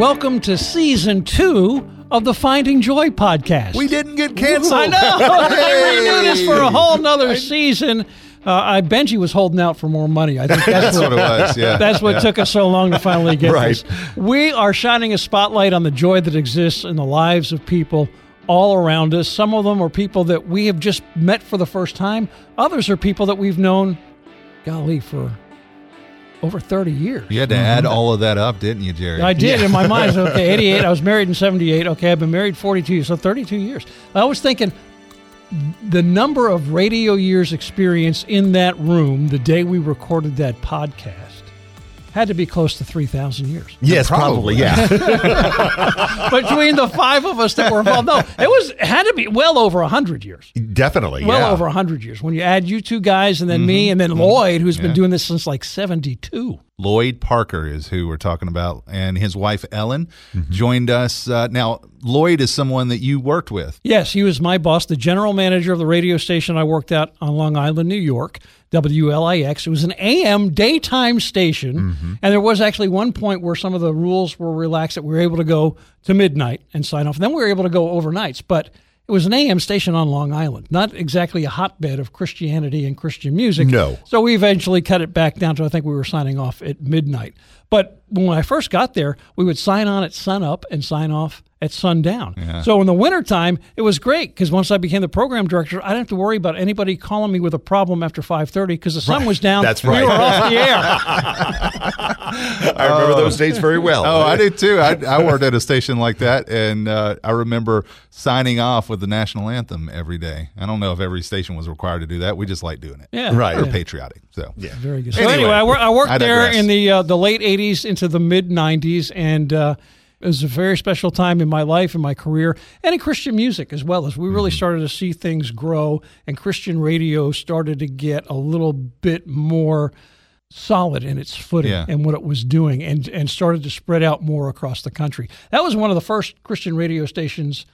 welcome to season two of the Finding Joy podcast. We didn't get canceled. I know. they renewed us for a whole nother season. Uh, I Benji was holding out for more money. I think that's, That's what it was. Yeah. That's what Yeah. took us so long to finally get Right. this. We are shining a spotlight on the joy that exists in the lives of people all around us. Some of them are people that we have just met for the first time. Others are people that we've known, golly, for over 30 years. You had to add mm-hmm. all of that up, didn't you, Jerry? I did in my mind. Okay, 88. I was married in 78. Okay, I've been married 42 years, so 32 years. I was thinking the number of radio years experience in that room the day we recorded that podcast had to be close to 3,000 years. Yes, Probably. probably. Yeah. Between the five of us that were involved. No, it was it had to be well over 100 years. Definitely. Well yeah. over 100 years. When you add you two guys and then me mm-hmm. and then mm-hmm. Lloyd, who's been doing this since like 72. Lloyd Parker is who we're talking about, and his wife Ellen Mm-hmm. joined us. Uh, now, Lloyd is someone that you worked with. Yes, he was my boss, the general manager of the radio station I worked at on Long Island, New York, WLIX. It was an AM daytime station, and there was actually one point where some of the rules were relaxed that we were able to go to midnight and sign off. And then we were able to go overnights, but it was an AM station on Long Island, not exactly a hotbed of Christianity and Christian music. No. So we eventually cut it back down to I think we were signing off at midnight. But when I first got there, we would sign on at sunup and sign off at sundown. So in the wintertime, it was great because once I became the program director, I didn't have to worry about anybody calling me with a problem after 5:30 because the sun was down. That's right. We right. were off the air. I remember those days very well. Oh, I did too. I, I worked at a station like that, and uh, I remember signing off with the national anthem every day. I don't know if every station was required to do that. We just like doing it. Yeah. Right. We're Yeah. patriotic. So Yeah. Very good. So Anyway, anyway, I, wor- I worked I there in the uh, the late '80s into the mid '90s, and uh, it was a very special time in my life and my career, and in Christian music as well. As we Mm-hmm. really started to see things grow, and Christian radio started to get a little bit more solid in its footing Yeah. and what it was doing, and and started to spread out more across the country. That was one of the first Christian radio stations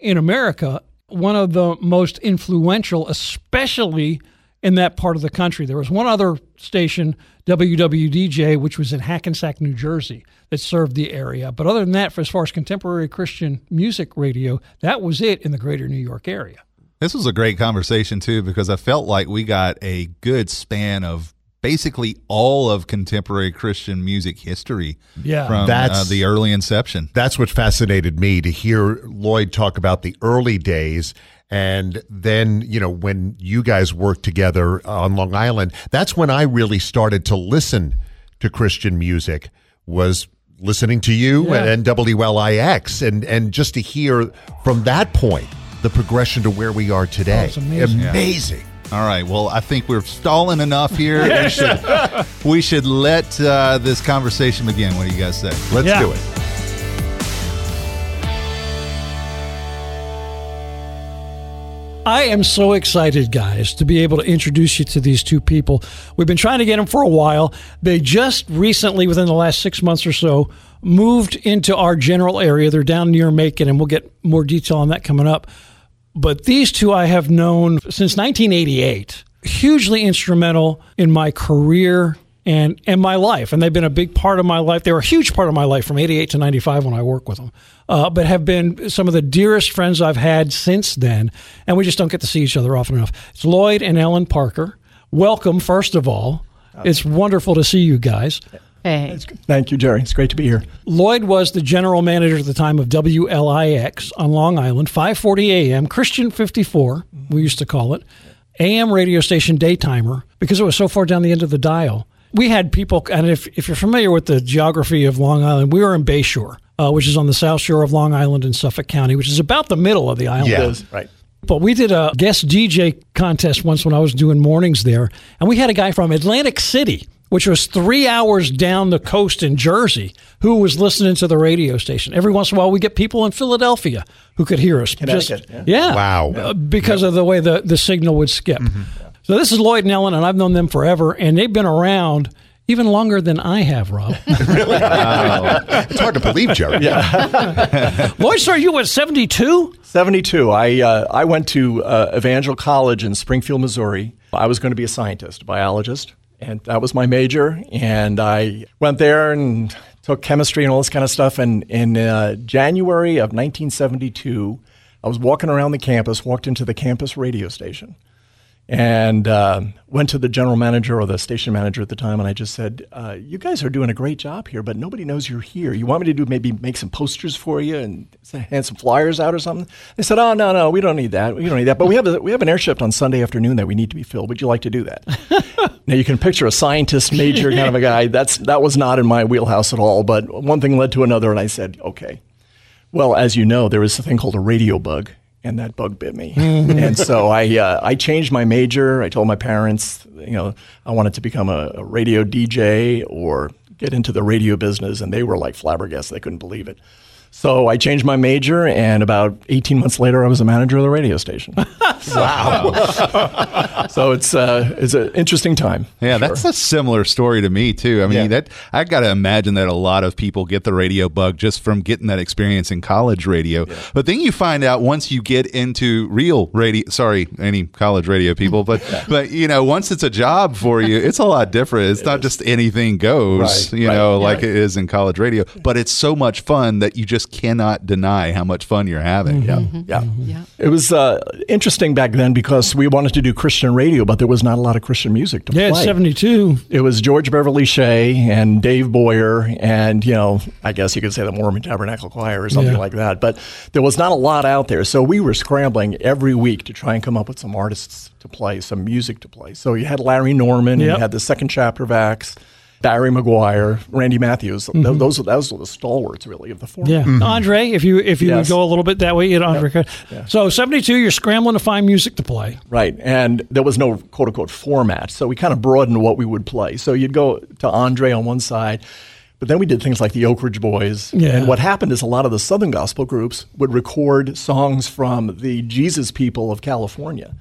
in America, one of the most influential, especially in that part of the country. There was one other station, WWDJ, which was in Hackensack, New Jersey, that served the area. But other than that, for as far as contemporary Christian music radio, that was it in the greater New York area. This was a great conversation too because I felt like we got a good span of basically all of contemporary Christian music history Yeah. from uh, That's- the early inception. That's what fascinated me to hear Lloyd talk about the early days. And then, you know, when you guys worked together on Long Island, that's when I really started to listen to Christian music, was listening to you Yeah. and WLIX. And, and just to hear from that point, the progression to where we are today. it's amazing. Amazing. All right. Well, I think we're stalling enough here. we should we should let uh, this conversation begin. What do you guys say? Let's Yeah. do it. I am so excited, guys, to be able to introduce you to these two people. We've been trying to get them for a while. They just recently, within the last six months or so, moved into our general area. They're down near Macon, and we'll get more detail on that coming up. But these two I have known since 1988, hugely instrumental in my career and and my life, and they've been a big part of my life. They were a huge part of my life from '88 to '95 when I worked with them, uh, but have been some of the dearest friends I've had since then. And we just don't get to see each other often enough. It's Lloyd and Ellen Parker. Welcome, first of all. It's wonderful to see you guys. Hey. Thank you, Jerry. It's great to be here. Lloyd was the general manager at the time of WLIX on Long Island, 540 AM, Christian 54, we used to call it, AM radio station daytimer, because it was so far down the end of the dial. We had people, and if, if you're familiar with the geography of Long Island, we were in Bayshore, uh, which is on the south shore of Long Island in Suffolk County, which is about the middle of the island. Yeah. Right. But we did a guest DJ contest once when I was doing mornings there, and we had a guy from Atlantic City, which was three hours down the coast in Jersey, who was listening to the radio station. Every once in a while, we get people in Philadelphia who could hear us. Connecticut, yeah. Wow. Uh, because of the way the, the signal would skip. Mm-hmm. So this is Lloyd and Ellen, and I've known them forever, and they've been around even longer than I have, Rob. Really, It's hard to believe, Jerry. Yeah. Lloyd, sir, you were 72? 72. I, uh, I went to uh, Evangel College in Springfield, Missouri. I was going to be a scientist, a biologist, and that was my major. And I went there and took chemistry and all this kind of stuff. And in uh, January of 1972, I was walking around the campus, walked into the campus radio station, and uh, went to the general manager or the station manager at the time, and I just said, uh, "You guys are doing a great job here, but nobody knows you're here. You want me to do maybe make some posters for you and hand some flyers out or something?" They said, "Oh no, no, we don't need that. We don't need that. But we have a, we have an air shift on Sunday afternoon that we need to be filled. Would you like to do that?" now you can picture a scientist major kind of a guy. That's that was not in my wheelhouse at all. But one thing led to another, and I said, "Okay." Well, as you know, there is a thing called a radio bug and that bug bit me. and so I uh, I changed my major. I told my parents, you know, I wanted to become a, a, radio DJ or get into the radio business, and they were like flabbergasted. They couldn't believe it. So I changed my major, and about 18 months later, I was a manager of the radio station. wow! so it's uh, it's an interesting time. Yeah, sure. that's a similar story to me too. I mean, yeah. that I got to imagine that a lot of people get the radio bug just from getting that experience in college radio. Yeah. But then you find out once you get into real radio. Sorry, any college radio people, but yeah. but you know, once it's a job for you, it's a lot different. It's it not is. just anything goes. Right. You right. know, like it is in college radio. But it's so much fun that you just just cannot deny how much fun you're having. Mm-hmm. Yeah. Mm-hmm. yeah. Mm-hmm. yeah. It was uh, interesting back then because we wanted to do Christian radio, but there was not a lot of Christian music to yeah, play. Yeah, 72. It was George Beverly Shea and Dave Boyer and, you know, I guess you could say the Mormon Tabernacle Choir or something yeah. like that. But there was not a lot out there. So we were scrambling every week to try and come up with some artists to play, some music to play. So you had Larry Norman, yep. you had the second chapter of Acts. Barry McGuire, Randy Matthews. Mm-hmm. Those, those were the stalwarts, really, of the format. Yeah, mm-hmm. Andre, if you if you yes. would go a little bit that way, you know, Andre. Yep. Yeah. So seventy two, you're scrambling to find music to play. Right, and there was no quote unquote format, so we kind of broadened what we would play. So you'd go to Andre on one side. But then we did things like the Oak Ridge Boys. Yeah. And what happened is a lot of the Southern gospel groups would record songs from the Jesus people of California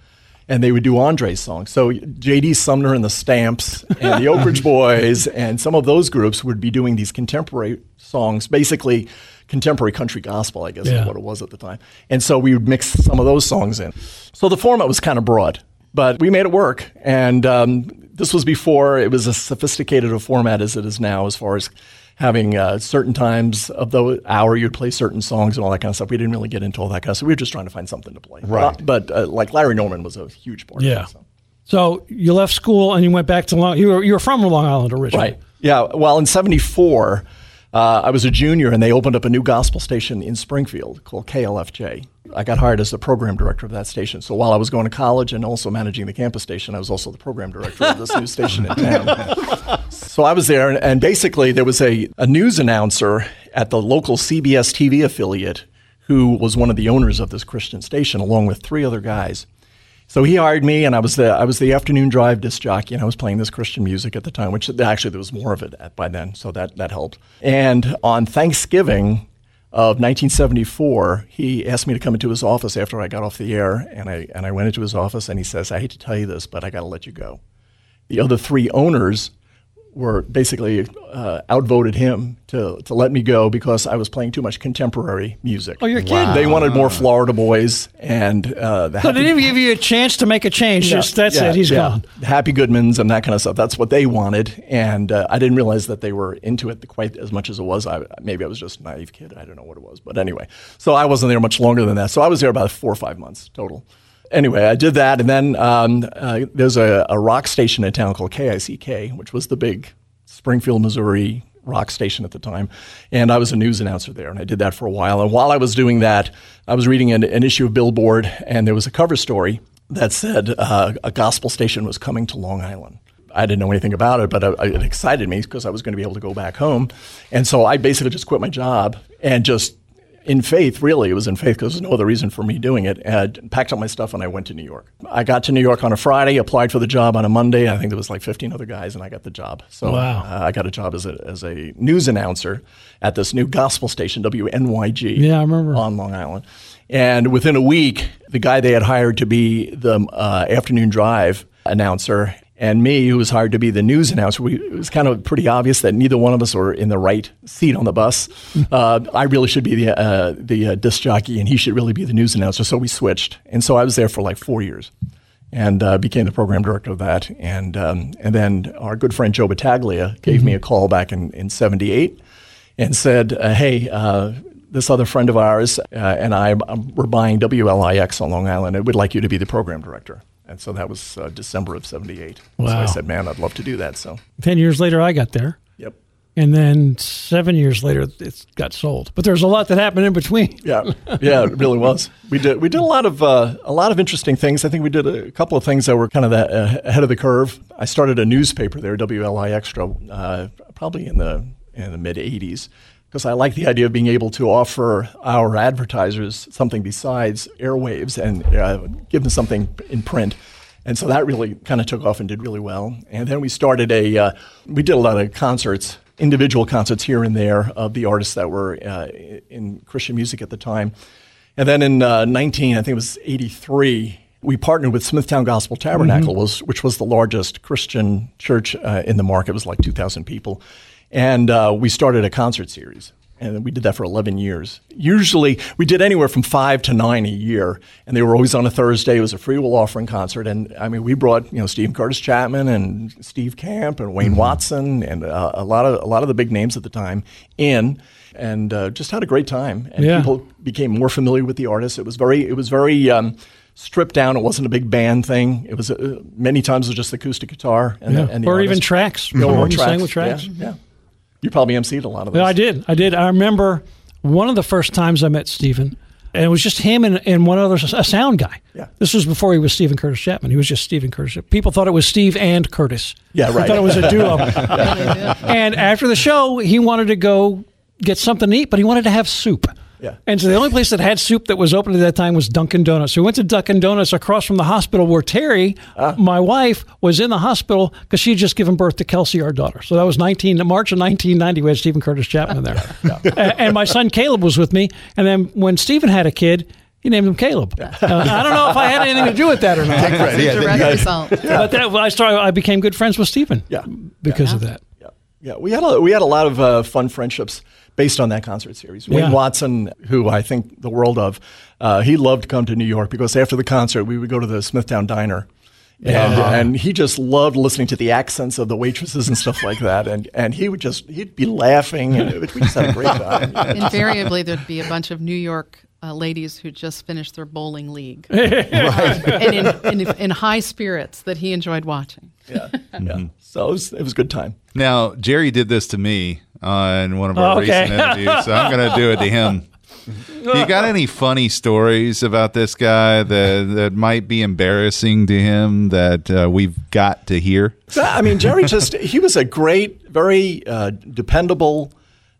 and they would do Andre's songs. So J.D. Sumner and the Stamps and the Oak Ridge Boys and some of those groups would be doing these contemporary songs, basically contemporary country gospel, I guess yeah. is what it was at the time. And so we would mix some of those songs in. So the format was kind of broad, but we made it work. And um, this was before it was as sophisticated a format as it is now, as far as having uh, certain times of the hour you'd play certain songs and all that kind of stuff. We didn't really get into all that kind of stuff. We were just trying to find something to play. Right. Uh, but uh, like Larry Norman was a huge part yeah. of it. So. so you left school and you went back to Long. You were you were from Long Island originally, right? Yeah. Well, in '74, uh, I was a junior, and they opened up a new gospel station in Springfield called KLFJ. I got hired as the program director of that station. So while I was going to college and also managing the campus station, I was also the program director of this new station in town. so I was there, and, and basically there was a, a news announcer at the local CBS TV affiliate who was one of the owners of this Christian station, along with three other guys. So he hired me, and I was the I was the afternoon drive disc jockey, and I was playing this Christian music at the time, which actually there was more of it by then, so that that helped. And on Thanksgiving, of 1974, he asked me to come into his office after I got off the air, and I and I went into his office, and he says, "I hate to tell you this, but I got to let you go." The other three owners were basically uh, outvoted him to, to let me go because I was playing too much contemporary music. Oh, you're kidding! Wow. They wanted more Florida Boys and uh, the. So they didn't give you a chance to make a change. No, Just that's yeah, it. He's yeah. gone. Happy Goodmans and that kind of stuff. That's what they wanted, and uh, I didn't realize that they were into it quite as much as it was. I, maybe I was just a naive kid. I don't know what it was, but anyway. So I wasn't there much longer than that. So I was there about four or five months total anyway, I did that, and then um, uh, there's a, a, rock station in town called KICK, which was the big Springfield, Missouri rock station at the time, and I was a news announcer there, and I did that for a while. And while I was doing that, I was reading an, an issue of Billboard, and there was a cover story that said uh, a gospel station was coming to Long Island. I didn't know anything about it, but it excited me because I was going to be able to go back home. And so I basically just quit my job and just in faith, really, it was in faith because there's no other reason for me doing it. And packed up my stuff and I went to New York. I got to New York on a Friday, applied for the job on a Monday. I think there was like 15 other guys, and I got the job. So wow. uh, I got a job as a, as a news announcer at this new gospel station, WNYG. Yeah, I remember on Long Island. And within a week, the guy they had hired to be the uh, afternoon drive announcer and me, who was hired to be the news announcer, we, it was kind of pretty obvious that neither one of us were in the right seat on the bus. Uh, I really should be the uh, the uh, disc jockey, and he should really be the news announcer. So we switched, and so I was there for like four years, and uh, became the program director of that. And um, and then our good friend Joe Battaglia gave mm-hmm. me a call back in in '78 and said, uh, "Hey." Uh, this other friend of ours uh, and I um, were buying WLIX on Long Island. and would like you to be the program director. And so that was uh, December of 78. Wow. So I said, man, I'd love to do that. So, 10 years later, I got there. yep. And then seven years later, it got sold. But there's a lot that happened in between. Yeah, yeah, it really was. We did we did a lot of uh, a lot of interesting things. I think we did a couple of things that were kind of that, uh, ahead of the curve. I started a newspaper there, WLI Extra, uh, probably in the in the mid '80s, because I like the idea of being able to offer our advertisers something besides airwaves and uh, give them something in print. And so that really kind of took off and did really well. And then we started a, uh, we did a lot of concerts, individual concerts here and there of the artists that were uh, in Christian music at the time. And then in uh, 19, I think it was 83, we partnered with Smithtown Gospel Tabernacle, Mm-hmm. was, which was the largest Christian church uh, in the market. It was like 2,000 people. And uh, we started a concert series. And we did that for 11 years. Usually, we did anywhere from five to nine a year, and they were always on a Thursday. It was a free will offering concert, and I mean, we brought you know Steven Curtis Chapman and Steve Camp and Wayne Watson and uh, a lot of a lot of the big names at the time in, and uh, just had a great time. And Yeah. people became more familiar with the artists. It was very it was very um, stripped down. It wasn't a big band thing. It was uh, many times it was just acoustic guitar and, Yeah. the, and or even tracks. Yeah, or Performed and sang tracks. with tracks. Yeah, yeah. You probably emceed a lot of those. Yeah, I did. I did. I remember one of the first times I met Steven, and it was just him and, and one other, a sound guy. Yeah. This was before he was Steven Curtis Chapman. He was just Steven Curtis. People thought it was Steve and Curtis. Yeah, They right. thought it was a duo. and after the show, he wanted to go get something to eat, but he wanted to have soup. Yeah. And so the only place that had soup that was open at that time was Dunkin' Donuts. So we went to Dunkin' Donuts across from the hospital where Terry, Ah. my wife, was in the hospital because she had just given birth to Kelsey, our daughter. So that was 19 March of 1990. We had Steven Curtis Chapman there, A- and my son Caleb was with me. And then when Steven had a kid. He named him Caleb. Uh, I don't know if I had anything to do with that or not, Right, yeah, Direct that- result. but that, I started. I became good friends with Steven. Yeah. because of that. Yeah, yeah. We had a, we had a lot of uh, fun friendships based on that concert series. Wayne Watson, who I think the world of, uh, he loved to come to New York because after the concert we would go to the Smithtown Diner. And, and he just loved listening to the accents of the waitresses and stuff like that. And, and he would just, he'd be laughing and it, we just had a great time. Invariably, there'd be a bunch of New York uh, ladies who just finished their bowling league, and in, in, in high spirits that he enjoyed watching. Yeah. yeah. So it was, it was a good time. Now, Jerry did this to me on one of our Okay. recent interviews, so I'm going to do it to him. You got any funny stories about this guy that that might be embarrassing to him that uh, we've got to hear? I mean, Jerry just, he was a great, very uh, dependable,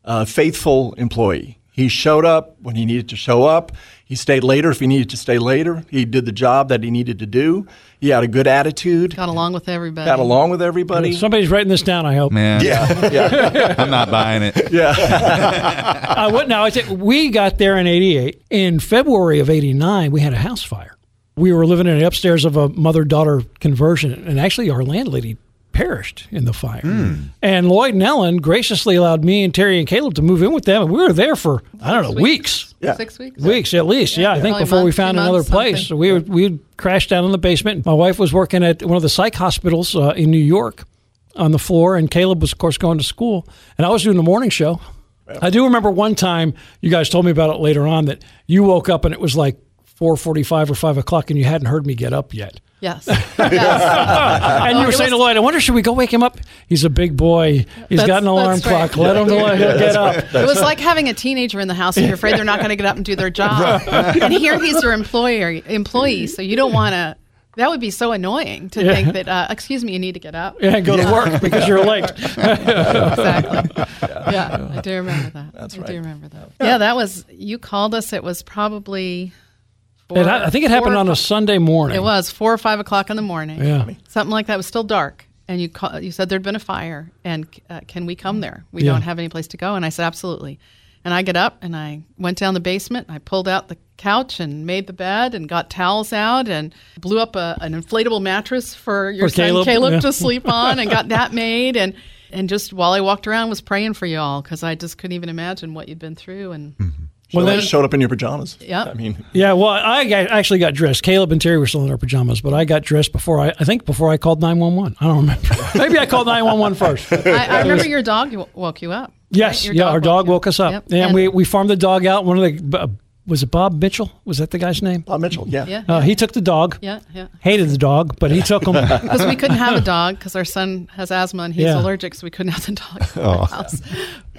uh, faithful employee. He showed up when he needed to show up. He stayed later if he needed to stay later. He did the job that he needed to do. He had a good attitude, Got along with everybody. got along with everybody. Somebody's writing this down. I hope. Man, Yeah, yeah, I'm not buying it. Yeah. Uh, I would now. I think we got there in '88. In February of '89, we had a house fire. We were living in the upstairs of a mother-daughter conversion, and actually, our landlady perished in the fire. And Lloyd and Ellen graciously allowed me and Terry and Caleb to move in with them, and we were there for I don't know weeks. Yeah. Six weeks. Weeks at least, yeah. I think Probably before we found another months, place, something. so we would, we crashed down in the basement. My wife was working at one of the psych hospitals uh, in New York on the floor, and Caleb was, of course, going to school, and I was doing the morning show. I do remember one time you guys told me about it later on that you woke up and it was like four forty-five or five o'clock, and you hadn't heard me get up yet. Yes. yes. and you were saying to Lloyd, "I wonder should we go wake him up? He's a big boy. He's That's- got an alarm that's right. clock. Let him know he'll get up." It was like having a teenager in the house and you're afraid they're not going to get up and do their job. And here he's your employer employee, so you don't want to. That would be so annoying to think that. Uh, excuse me, you need to get up. Yeah, go to work because you're late. exactly. Yeah, I do remember that. That's I right. do remember that. Yeah, that was you called us. It was probably. Four, It, I think it happened on a Sunday morning. It was four or five o'clock in the morning. Yeah. something like that. It was still dark, and you call, you said there'd been a fire, and uh, can we come there? We Yeah. don't have any place to go. And I said absolutely. And I get up and I went down the basement. And I pulled out the couch and made the bed and got towels out and blew up a, an inflatable mattress for your For son Caleb, Caleb, yeah. to sleep on and got that made and. And just while I walked around, was praying for you all because I just couldn't even imagine what you'd been through. And Well, Showed- then- showed up in your pajamas. Yeah. I mean, Yeah, well, I actually got dressed. Caleb and Terry were still in their pajamas, but I got dressed before I, I think before I called 911. I don't remember. Maybe I called 911 first. I, I remember your dog woke you up. Yes, Your yeah, dog our dog woke you woke us up, Yep. and, And- we we farmed the dog out. One of the uh, was it Bob Mitchell? Was that the guy's name? Bob Mitchell, yeah. Yeah. Uh, he took the dog. yeah, yeah. Hated the dog, but he took him. Because we couldn't have a dog because our son has asthma and he's Yeah. allergic, so we couldn't have the dog in our house.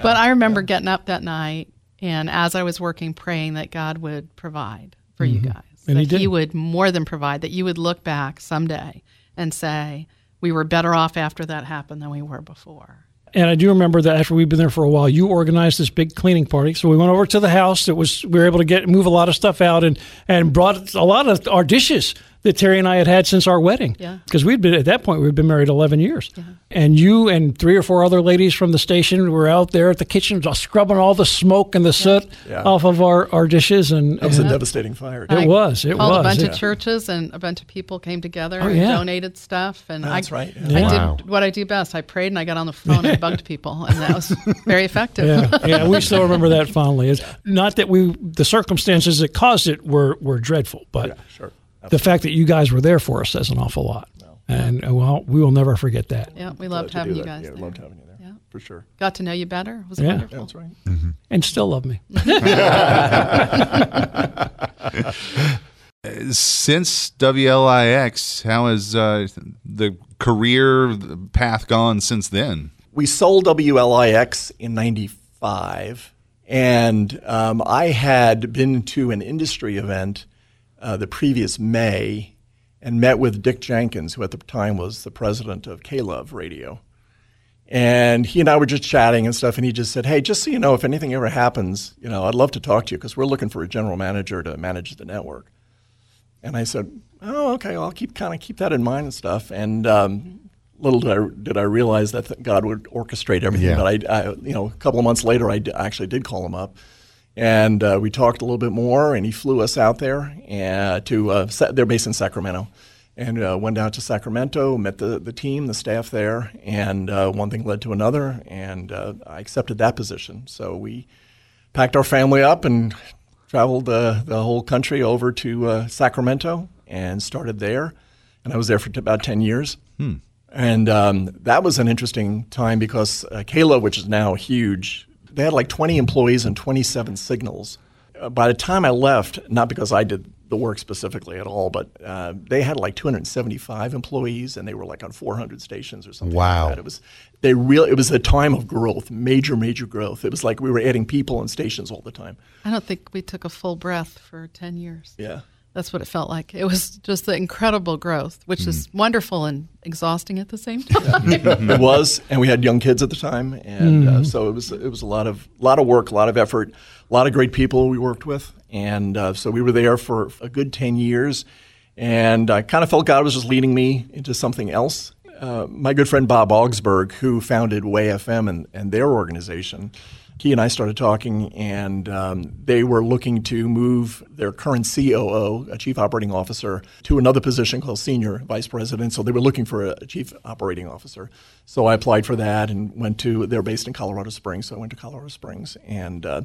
But I remember getting up that night and as I was working, praying that God would provide for you guys. Mm-hmm. And that he did. would more than provide, that you would look back someday and say, we were better off after that happened than we were before. And I do remember that after we'd been there for a while, you organized this big cleaning party. So we went over to the house. It was we were able to get move a lot of stuff out and and brought a lot of our dishes that Terry and I had had since our wedding. Yeah. Because we'd been at that point we'd been married eleven years. And you and three or four other ladies from the station were out there at the kitchen scrubbing all the smoke and the soot Yeah. off of our, our dishes. And, That was a devastating fire. It I was, it called was, a bunch yeah. of churches and a bunch of people came together Oh, and yeah. donated stuff. And That's I, right, I. Wow. did what I do best. I prayed and I got on the phone and bugged people, and that was very effective. yeah, yeah, we still remember that fondly. It's not that we the circumstances that caused it were were dreadful, but Yeah, sure. the fact that you guys were there for us says an awful lot. And uh, well, we will never forget that. Yeah, we loved having you guys Yeah, there. loved having you there. Yeah. For sure. Got to know you better. It was Yeah. wonderful. Yeah, that's right. And still love me. Since WLIX, how has uh, the career path gone since then? we sold WLIX in 95, and um, I had been to an industry event uh, the previous May and met with Dick Jenkins, who at the time was the president of K-Love Radio. And he and I were just chatting and stuff, and he just said, "Hey, just so you know, if anything ever happens, you know, I'd love to talk to you because we're looking for a general manager to manage the network." And I said, "Oh, okay. I'll keep kind of keep that in mind and stuff." And um, little did I, did I realize that th- God would orchestrate everything. Yeah. But I, I, you know, a couple of months later, I d- actually did call him up, and uh, we talked a little bit more. And he flew us out there uh, to uh, Sa- they're based in Sacramento, and uh, went out to Sacramento, met the the team, the staff there, and uh, one thing led to another, and uh, I accepted that position. So we packed our family up and traveled uh, the whole country over to uh, Sacramento and started there. And I was there for t- about 10 years. And um, that was an interesting time because uh, K-Love, which is now huge, they had like 20 employees and 27 signals. Uh, by the time I left, not because I did the work specifically at all, but uh, they had like 275 employees and they were like on 400 stations or something. Wow. Like that. It was they real. It was a time of growth, major, major growth. It was like we were adding people and stations all the time. I don't think we took a full breath for 10 years. Yeah. That's what it felt like. It was just the incredible growth, which Hmm. is wonderful and exhausting at the same time. it was, and we had young kids at the time, and uh, so it was it was a lot of lot of work, a lot of effort, a lot of great people we worked with, and uh, so we were there for a good ten years, and I kind of felt God was just leading me into something else. Uh, my good friend Bob Augsburg, who founded Way FM and, and their organization, he and I started talking, and um, they were looking to move their current COO, a chief operating officer, to another position called senior vice president. So they were looking for a chief operating officer. So I applied for that and went to. They're based in Colorado Springs, so I went to Colorado Springs and uh,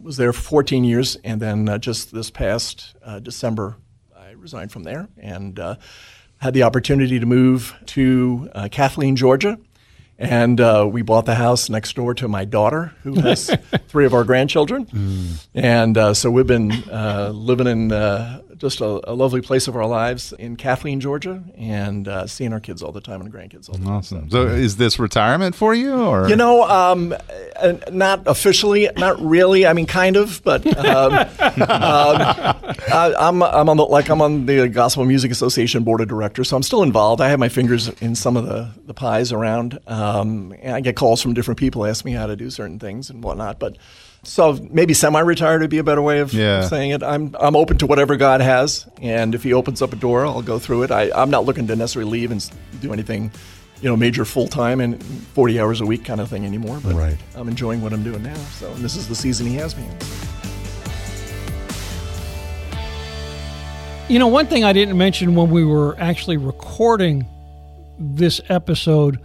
was there for 14 years. And then uh, just this past uh, December, I resigned from there and uh, had the opportunity to move to uh, Kathleen, Georgia. And uh, we bought the house next door to my daughter, who has three of our grandchildren. And uh, so we've been uh, living in uh, just a, a lovely place of our lives in Kathleen, Georgia, and uh, seeing our kids all the time and grandkids all the time. Awesome. So, is this retirement for you, or You know, um, uh, not officially, not really. I mean, kind of, but um, um, I, I'm I'm on the like I'm on the Gospel Music Association board of directors, so I'm still involved. I have my fingers in some of the the pies around, um, and I get calls from different people ask me how to do certain things and whatnot. But so maybe semi-retired would be a better way of Yeah. saying it. I'm I'm open to whatever God has, and if He opens up a door, I'll go through it. I, I'm not looking to necessarily leave and do anything, you know, major full time and 40 hours a week kind of thing anymore. But Right. I'm enjoying what I'm doing now. So and this is the season He has me in. You know, one thing I didn't mention when we were actually recording this episode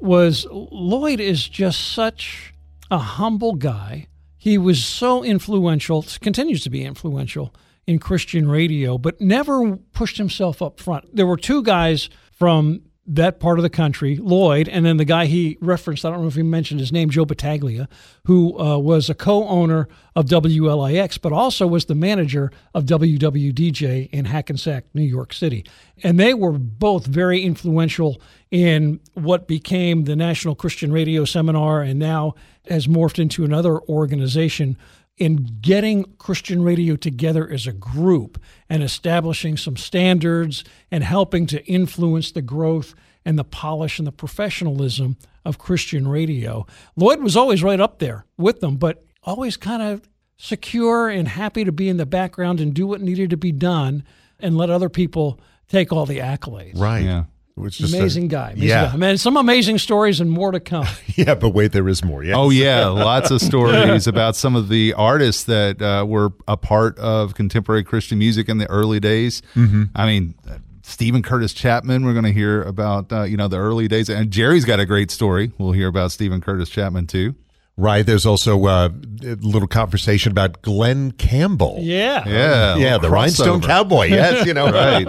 was Lloyd is just such a humble guy. He was so influential, continues to be influential in Christian radio, but never pushed himself up front. There were two guys from that part of the country, Lloyd, and then the guy he referenced, I don't know if he mentioned his name, Joe Battaglia, who uh, was a co owner of WLIX, but also was the manager of WWDJ in Hackensack, New York City. And they were both very influential in what became the National Christian Radio Seminar and now has morphed into another organization in getting Christian radio together as a group and establishing some standards and helping to influence the growth and the polish and the professionalism of Christian radio. Lloyd was always right up there with them, but always kind of secure and happy to be in the background and do what needed to be done and let other people take all the accolades. Right. Yeah. It's just Amazing a- guy. Amazing yeah. guy. Man, some amazing stories and more to come. Yeah, but wait, there is more. Yeah. Oh yeah, lots of stories about some of the artists that uh, were a part of contemporary Christian music in the early days. Mm-hmm. I mean, uh, Steven Curtis Chapman. We're going to hear about uh, you know the early days, and Jerry's got a great story. We'll hear about Steven Curtis Chapman too. Right. There's also uh, a little conversation about Glen Campbell. Yeah. Yeah, Yeah, the Rhinestone. Cowboy. Yes, you know. Right.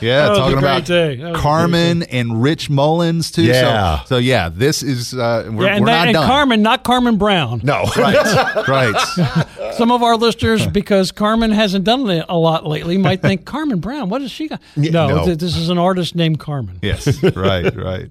Yeah, was a talking great about day. That was a great Carmen and Rich Mullins too. Yeah. So, so yeah, this is uh, we're, Yeah, and, we're that, not and done. Carmen, not Carmen Brown. No. Right. right. Some of our listeners, because Carmen hasn't done it a lot lately, might think Carmen Brown. What has she got? No, no. th- this is an artist named Carmen. Yes, right, right.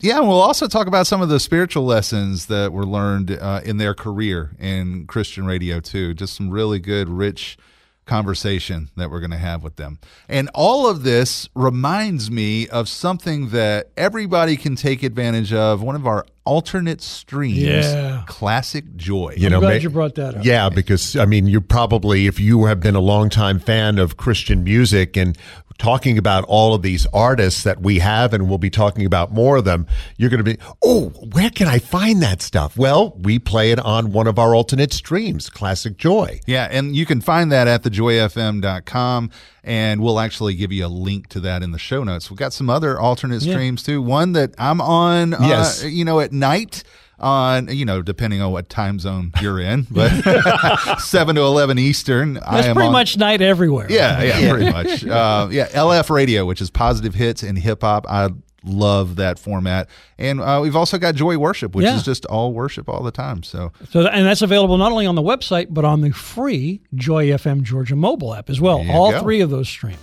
Yeah, and we'll also talk about some of the spiritual lessons that were learned uh, in their career in Christian radio too. Just some really good, rich conversation that we're going to have with them. And all of this reminds me of something that everybody can take advantage of. One of our alternate streams, Yeah. Classic Joy. You I'm know, glad ma- you brought that up. Yeah, because I mean, you're probably if you have been a longtime fan of Christian music and talking about all of these artists that we have, and we'll be talking about more of them. You're going to be, oh, where can I find that stuff? Well, we play it on one of our alternate streams, Classic Joy. Yeah, and you can find that at thejoyfm.com, and we'll actually give you a link to that in the show notes. We've got some other alternate Yeah. streams too. One that I'm on, uh, Yes. you know, at night on, you know, depending on what time zone you're in, but 7 to 11 Eastern. I That's am pretty on- much night everywhere. Yeah, yeah, pretty much. Uh, yeah, LF Radio, which is positive hits and hip hop. I love that format. And uh, we've also got Joy Worship, which Yeah. is just all worship all the time. So So, and that's available not only on the website, but on the free Joy FM Georgia mobile app as well. All go. three of those streams.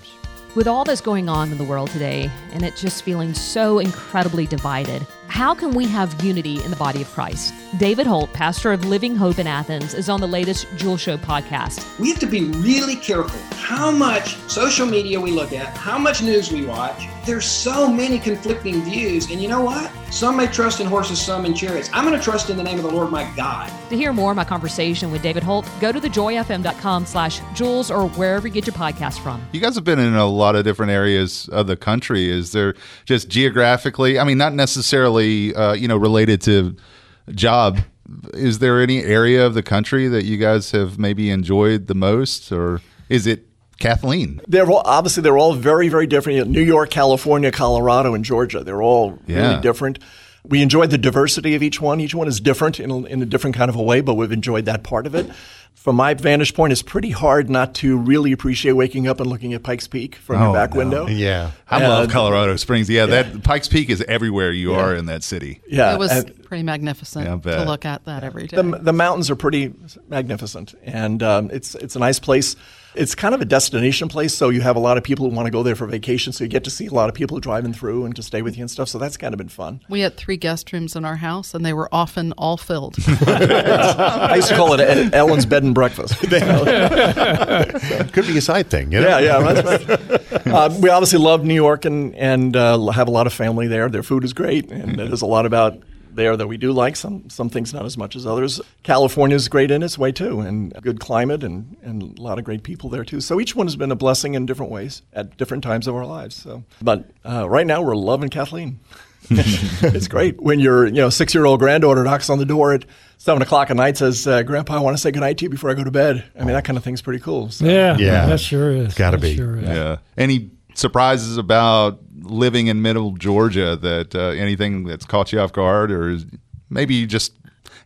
With all that's going on in the world today, and it just feeling so incredibly divided, how can we have unity in the body of Christ? David Holt, pastor of Living Hope in Athens, is on the latest Jules Show podcast. we have to be really careful how much social media we look at, how much news we watch. There's so many conflicting views, and you know what? Some may trust in horses, some in chariots. I'm going to trust in the name of the Lord my God. To hear more of my conversation with David Holt, go to thejoyfm.com slash Jules or wherever you get your podcast from. You guys have been in a lot of different areas of the country. Is there just geographically? I mean, not necessarily, uh, you know, related to job. Is there any area of the country that you guys have maybe enjoyed the most, or is it Kathleen? They're all, obviously they're all very very different. You know, New York, California, Colorado, and Georgia. They're all Yeah. really different. We enjoyed the diversity of each one. Each one is different in a, in a different kind of a way, but we've enjoyed that part of it. From my vantage point, it's pretty hard not to really appreciate waking up and looking at Pikes Peak from Oh, your back no. window. Yeah. I Uh, love Colorado Springs. Yeah, that Pikes Peak is everywhere you are in that city. Yeah, it was and- pretty magnificent Yeah, to look at that every day. the, the mountains are pretty magnificent, and um, it's it's a nice place. It's kind of a destination place, so you have a lot of people who want to go there for vacation. So you get to see a lot of people driving through and to stay with you and stuff. So that's kind of been fun. we had three guest rooms in our house, and they were often all filled. I used to call it Ellen's bed and breakfast. Could be a side thing. You know? yeah, yeah. Right. uh, we obviously love New York and and uh, have a lot of family there. Their food is great, and there's a lot about there that we do like. Some some things not as much as others. California is great in its way too, and good climate and and a lot of great people there too. So each one has been a blessing in different ways at different times of our lives. So, but uh, right now we're loving Kathleen. it's great when your you know six year old granddaughter knocks on the door at seven o'clock at night says, uh, "Grandpa, I want to say goodnight to you before I go to bed." I mean that kind of thing's pretty cool. So. Yeah, Yeah. that sure is. Gotta That be. Sure is. Yeah. Any surprises about living in middle Georgia that uh, anything that's caught you off guard or is maybe you just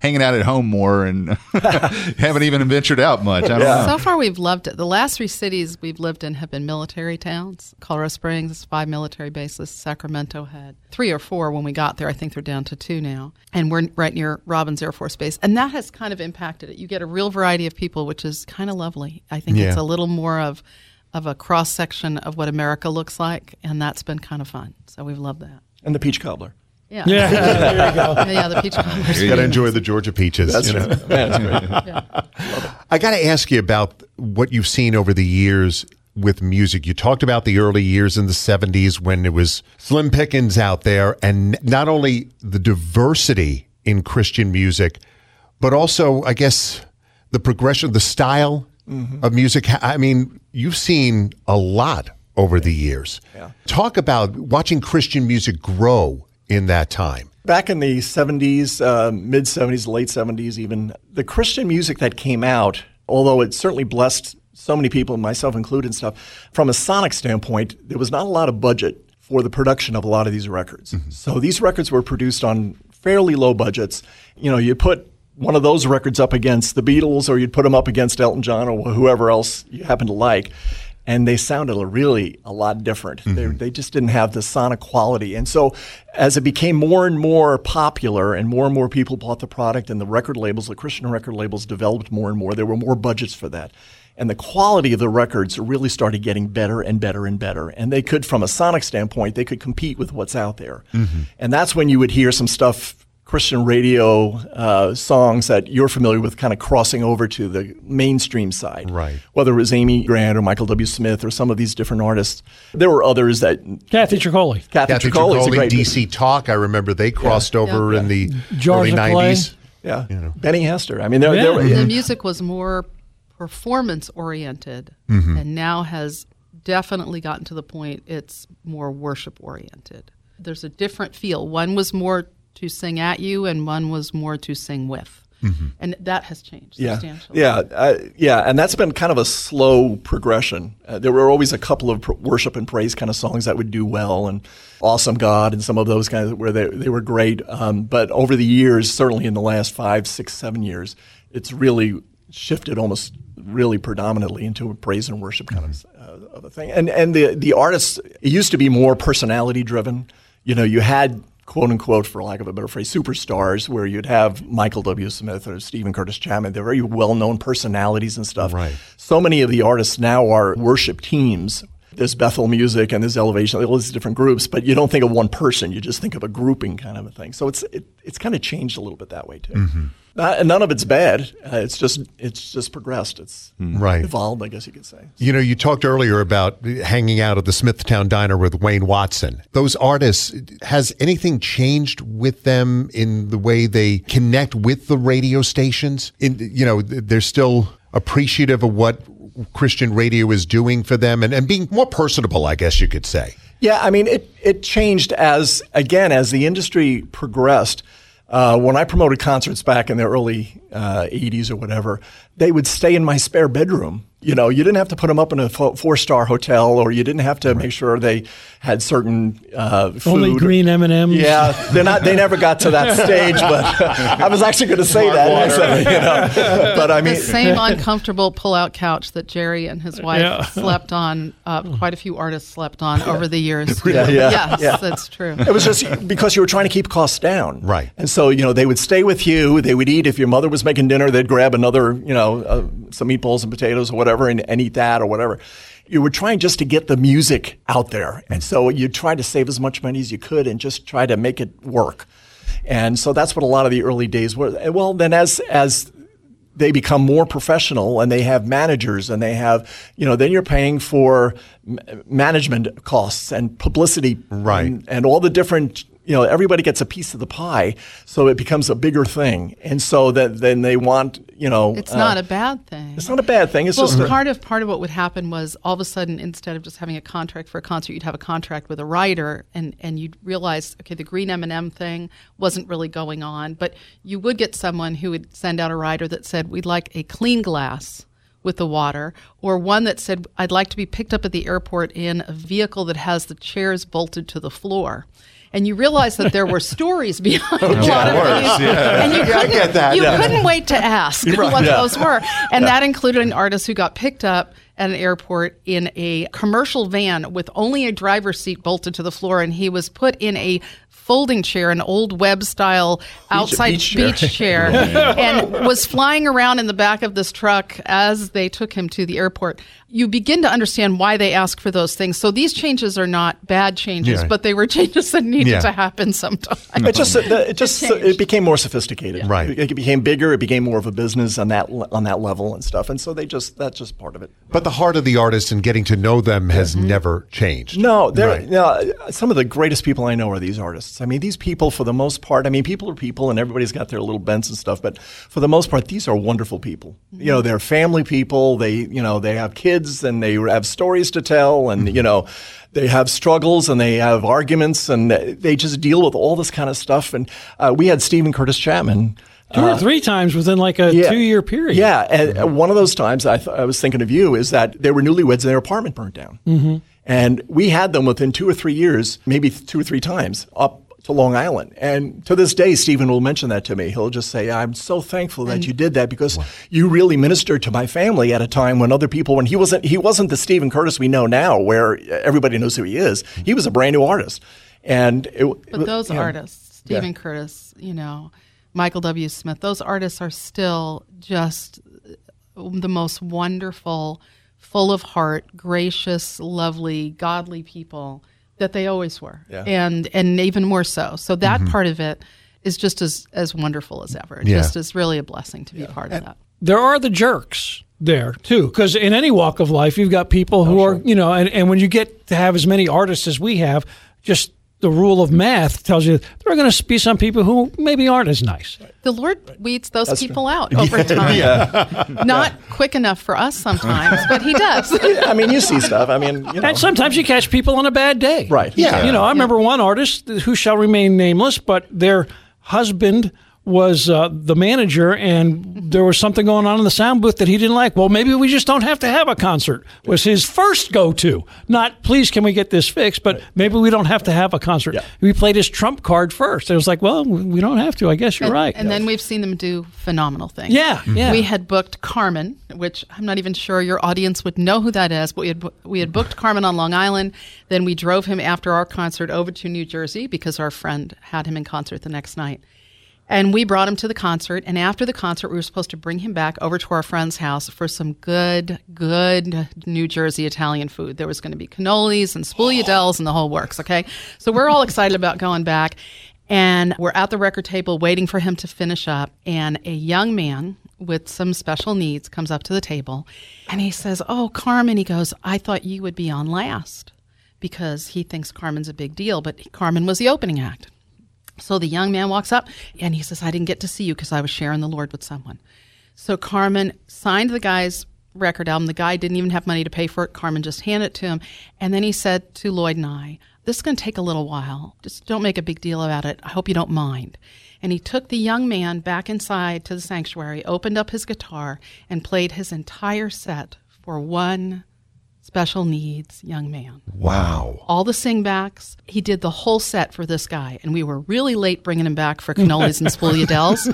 hanging out at home more and haven't even ventured out much. I don't know. So far, we've loved it. The last three cities we've lived in have been military towns. Colorado Springs is five military bases. Sacramento had three or four when we got there. I think they're down to two now. And we're right near Robins Air Force Base. And that has kind of impacted it. You get a real variety of people, which is kind of lovely. I think it's a little more of of a cross section of what America looks like, and that's been kind of fun. So we've loved that. And the peach cobbler. Yeah, Yeah, there you go. yeah, the peach cobblers. Got to enjoy the Georgia peaches. That's you know. right. Man, that's great. I got to ask you about what you've seen over the years with music. You talked about the early years in the 70s when it was slim pickings out there, and not only the diversity in Christian music, but also, I guess, the progression, the style mm-hmm. of music. I mean, you've seen a lot over the years. Talk about watching Christian music grow in that time. Back in the 70s, uh, mid 70s, late 70s, even, the Christian music that came out, although it certainly blessed so many people, myself included, and stuff, from a sonic standpoint, there was not a lot of budget for the production of a lot of these records. So these records were produced on fairly low budgets. You know, you put one of those records up against the Beatles, or you'd put them up against Elton John or whoever else you happen to like, and they sounded really a lot different. They, mm-hmm. they just didn't have the sonic quality. And so, as it became more and more popular, and more and more people bought the product, and the record labels, the Christian record labels, developed more and more, there were more budgets for that. And the quality of the records really started getting better and better and better. And they could, from a sonic standpoint, they could compete with what's out there. Mm-hmm. And that's when you would hear some stuff Christian radio uh, songs that you're familiar with kind of crossing over to the mainstream side. Right. Whether it was Amy Grant or Michael W. Smith or some of these different artists. There were others that Kathy Troccoli. Kathy, Kathy Troccoli Troccoli, great DC Talk. I remember they crossed over Yeah. in the Jars early of Clay. 90s. Yeah. Benny Hester. I mean, there, there were, Yeah. the music was more performance oriented and now has definitely gotten to the point it's more worship oriented. There's a different feel. One was more to sing at you and one was more to sing with. And that has changed yeah, substantially. yeah, uh, yeah, and that's been kind of a slow progression. Uh, there were always a couple of pr- worship and praise kind of songs that would do well, and "Awesome God" and some of those kinds of, where they they were great. Um, but over the years, certainly in the last five, six, seven years, it's really shifted almost really predominantly into a praise and worship kind of, uh, of a thing. And and the the artists it used to be more personality driven. You know, you had quote unquote, for lack of a better phrase, superstars, where you'd have Michael W. Smith or Steven Curtis Chapman. They're very well known personalities and stuff. Right. So many of the artists now are worship teams. There's Bethel Music and there's Elevation, all these different groups, but you don't think of one person. You just think of a grouping kind of a thing. So it's it, it's kind of changed a little bit that way too. Not, and none of it's bad. Uh, it's just it's just progressed. It's Right. evolved, I guess you could say. You know, you talked earlier about hanging out at the Smithtown Diner with Wayne Watson. Those artists, has anything changed with them in the way they connect with the radio stations? In you know, they're still appreciative of what Christian radio is doing for them and, and being more personable, I guess you could say. Yeah, I mean, it, it changed as, again, as the industry progressed. Uh, when I promoted concerts back in the early uh, 80s or whatever, they would stay in my spare bedroom. You know, you didn't have to put them up in a four star hotel or you didn't have to make sure they had certain uh, food. Only green M and M's. Yeah, they're not. They never got to that stage, but I was actually going to say that. so, you know. But I mean, the same uncomfortable pull-out couch that Jerry and his wife Yeah. slept on. Uh, quite a few artists slept on over the years. Yeah, yeah, yes, yeah. that's true. It was just because you were trying to keep costs down. Right. And so, you know, they would stay with you. They would eat. If your mother was making dinner, they'd grab another, you know, uh, some meatballs and potatoes or whatever and, and eat that or whatever. You were trying just to get the music out there. And so you tried to save as much money as you could and just try to make it work. And so that's what a lot of the early days were. Well, then as, as they become more professional and they have managers and they have, you know, then you're paying for m- management costs and publicity Right. and, and all the different, you know, everybody gets a piece of the pie. So it becomes a bigger thing. And so that then they want, you know, It's uh, not a bad thing. it's not a bad thing. It's well, just a- part of part of what would happen was all of a sudden, instead of just having a contract for a concert, you'd have a contract with a writer, and and you'd realize, okay, the green M and m thing wasn't really going on, but you would get someone who would send out a writer that said, "We'd like a clean glass." With the water, or one that said, I'd like to be picked up at the airport in a vehicle that has the chairs bolted to the floor. And you realize that there were stories behind oh, a lot Yeah, of these. yeah. And you Yeah, couldn't, get that, you yeah. couldn't wait to ask what yeah. those were. And that included an artist who got picked up at an airport in a commercial van with only a driver's seat bolted to the floor, and he was put in a folding chair, an old web style outside beach beach chair. chair, and was flying around in the back of this truck as they took him to the airport. You begin to understand why they ask for those things. So these changes are not bad changes, Yeah. but they were changes that needed Yeah. to happen sometime. It just it just it became more sophisticated. Right. It, it became bigger. It became more of a business on that on that level and stuff. And so they just that's just part of it. But the heart of the artist and getting to know them has mm-hmm. never changed. No, they're Right. no, some of the greatest people I know are these artists. I mean, these people, for the most part, I mean, people are people, and everybody's got their little bents and stuff. But for the most part, these are wonderful people. You know, they're family people. They, you know, they have kids and they have stories to tell, and you know, they have struggles and they have arguments, and they just deal with all this kind of stuff. And uh, we had Steven Curtis Chapman. Two or three times within like a Yeah. two year period. Yeah, and uh, one of those times I, th- I was thinking of you is that they were newlyweds and their apartment burned down, mm-hmm. and we had them within two or three years, maybe two or three times up to Long Island. And to this day, Steven will mention that to me. He'll just say, "I'm so thankful that you did that because you really ministered to my family at a time when other people, when he wasn't, he wasn't the Steven Curtis we know now, where everybody knows who he is. He was a brand new artist." And it, But those yeah. artists, Steven Curtis, you know, Michael W. Smith, those artists are still just the most wonderful, full of heart, gracious, lovely, godly people that they always were. Yeah. And and even more so. So that mm-hmm. part of it is just as as wonderful as ever. It Yeah. Just is really a blessing to be part of that. there are the jerks there too because in any walk of life you've got people Oh, who are you know and, and when you get to have as many artists as we have just the rule of math tells you there are going to be some people who maybe aren't as nice The Lord weeds those people out over time. Not quick enough for us sometimes, but He does. I mean, you see stuff. I mean, you know. and sometimes you catch people on a bad day Right. Yeah. you know i remember one artist who shall remain nameless but their husband was uh, the manager and there was something going on in the sound booth that he didn't like well maybe we just don't have to have a concert was his first go-to not please can we get this fixed but maybe we don't have to have a concert Yeah. we played his trump card first it was like well we don't have to i guess you're and, right And then we've seen them do phenomenal things. Yeah, yeah. We had booked Carmen, which I'm not even sure your audience would know who that is, but we had we had booked Carmen on Long Island. Then we drove him after our concert over to New Jersey because our friend had him in concert the next night. And we brought him to the concert. And after the concert, we were supposed to bring him back over to our friend's house for some good, good New Jersey Italian food. There was going to be cannolis and spugliatelles and the whole works. Okay. So we're all excited about going back. And we're at the record table waiting for him to finish up. And a young man with some special needs comes up to the table and he says, Oh, Carmen, he goes, I thought you would be on last because he thinks Carmen's a big deal, but Carmen was the opening act. So the young man walks up and he says, I didn't get to see you because I was sharing the Lord with someone. So Carmen signed the guy's record album. The guy didn't even have money to pay for it. Carmen just handed it to him. And then he said to Lloyd and I, This is going to take a little while. Just don't make a big deal about it. I hope you don't mind. And he took the young man back inside to the sanctuary, opened up his guitar, and played his entire set for one special needs young man Wow. all the singbacks. He did the whole set for this guy, and we were really late bringing him back for cannolis and spugliatelles.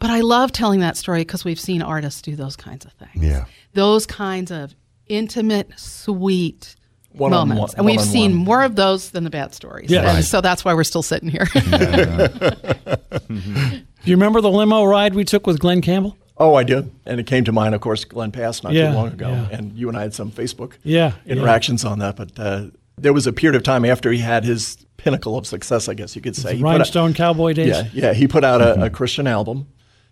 But I love telling that story because we've seen artists do those kinds of things. Yeah. those kinds of intimate, sweet. One-on-one- moments, and we've seen one-on-one. more of those than the bad stories. Yeah. Right. so that's why we're still sitting here. do you remember the limo ride we took with glen campbell Oh, I did. And it came to mind, of course, Glen passed not Yeah, too long ago. yeah. And you and I had some Facebook Yeah, interactions on that. But uh, there was a period of time after he had his pinnacle of success, I guess you could say. Put out- rhinestone cowboy days yeah, yeah. He put out a, a Christian album.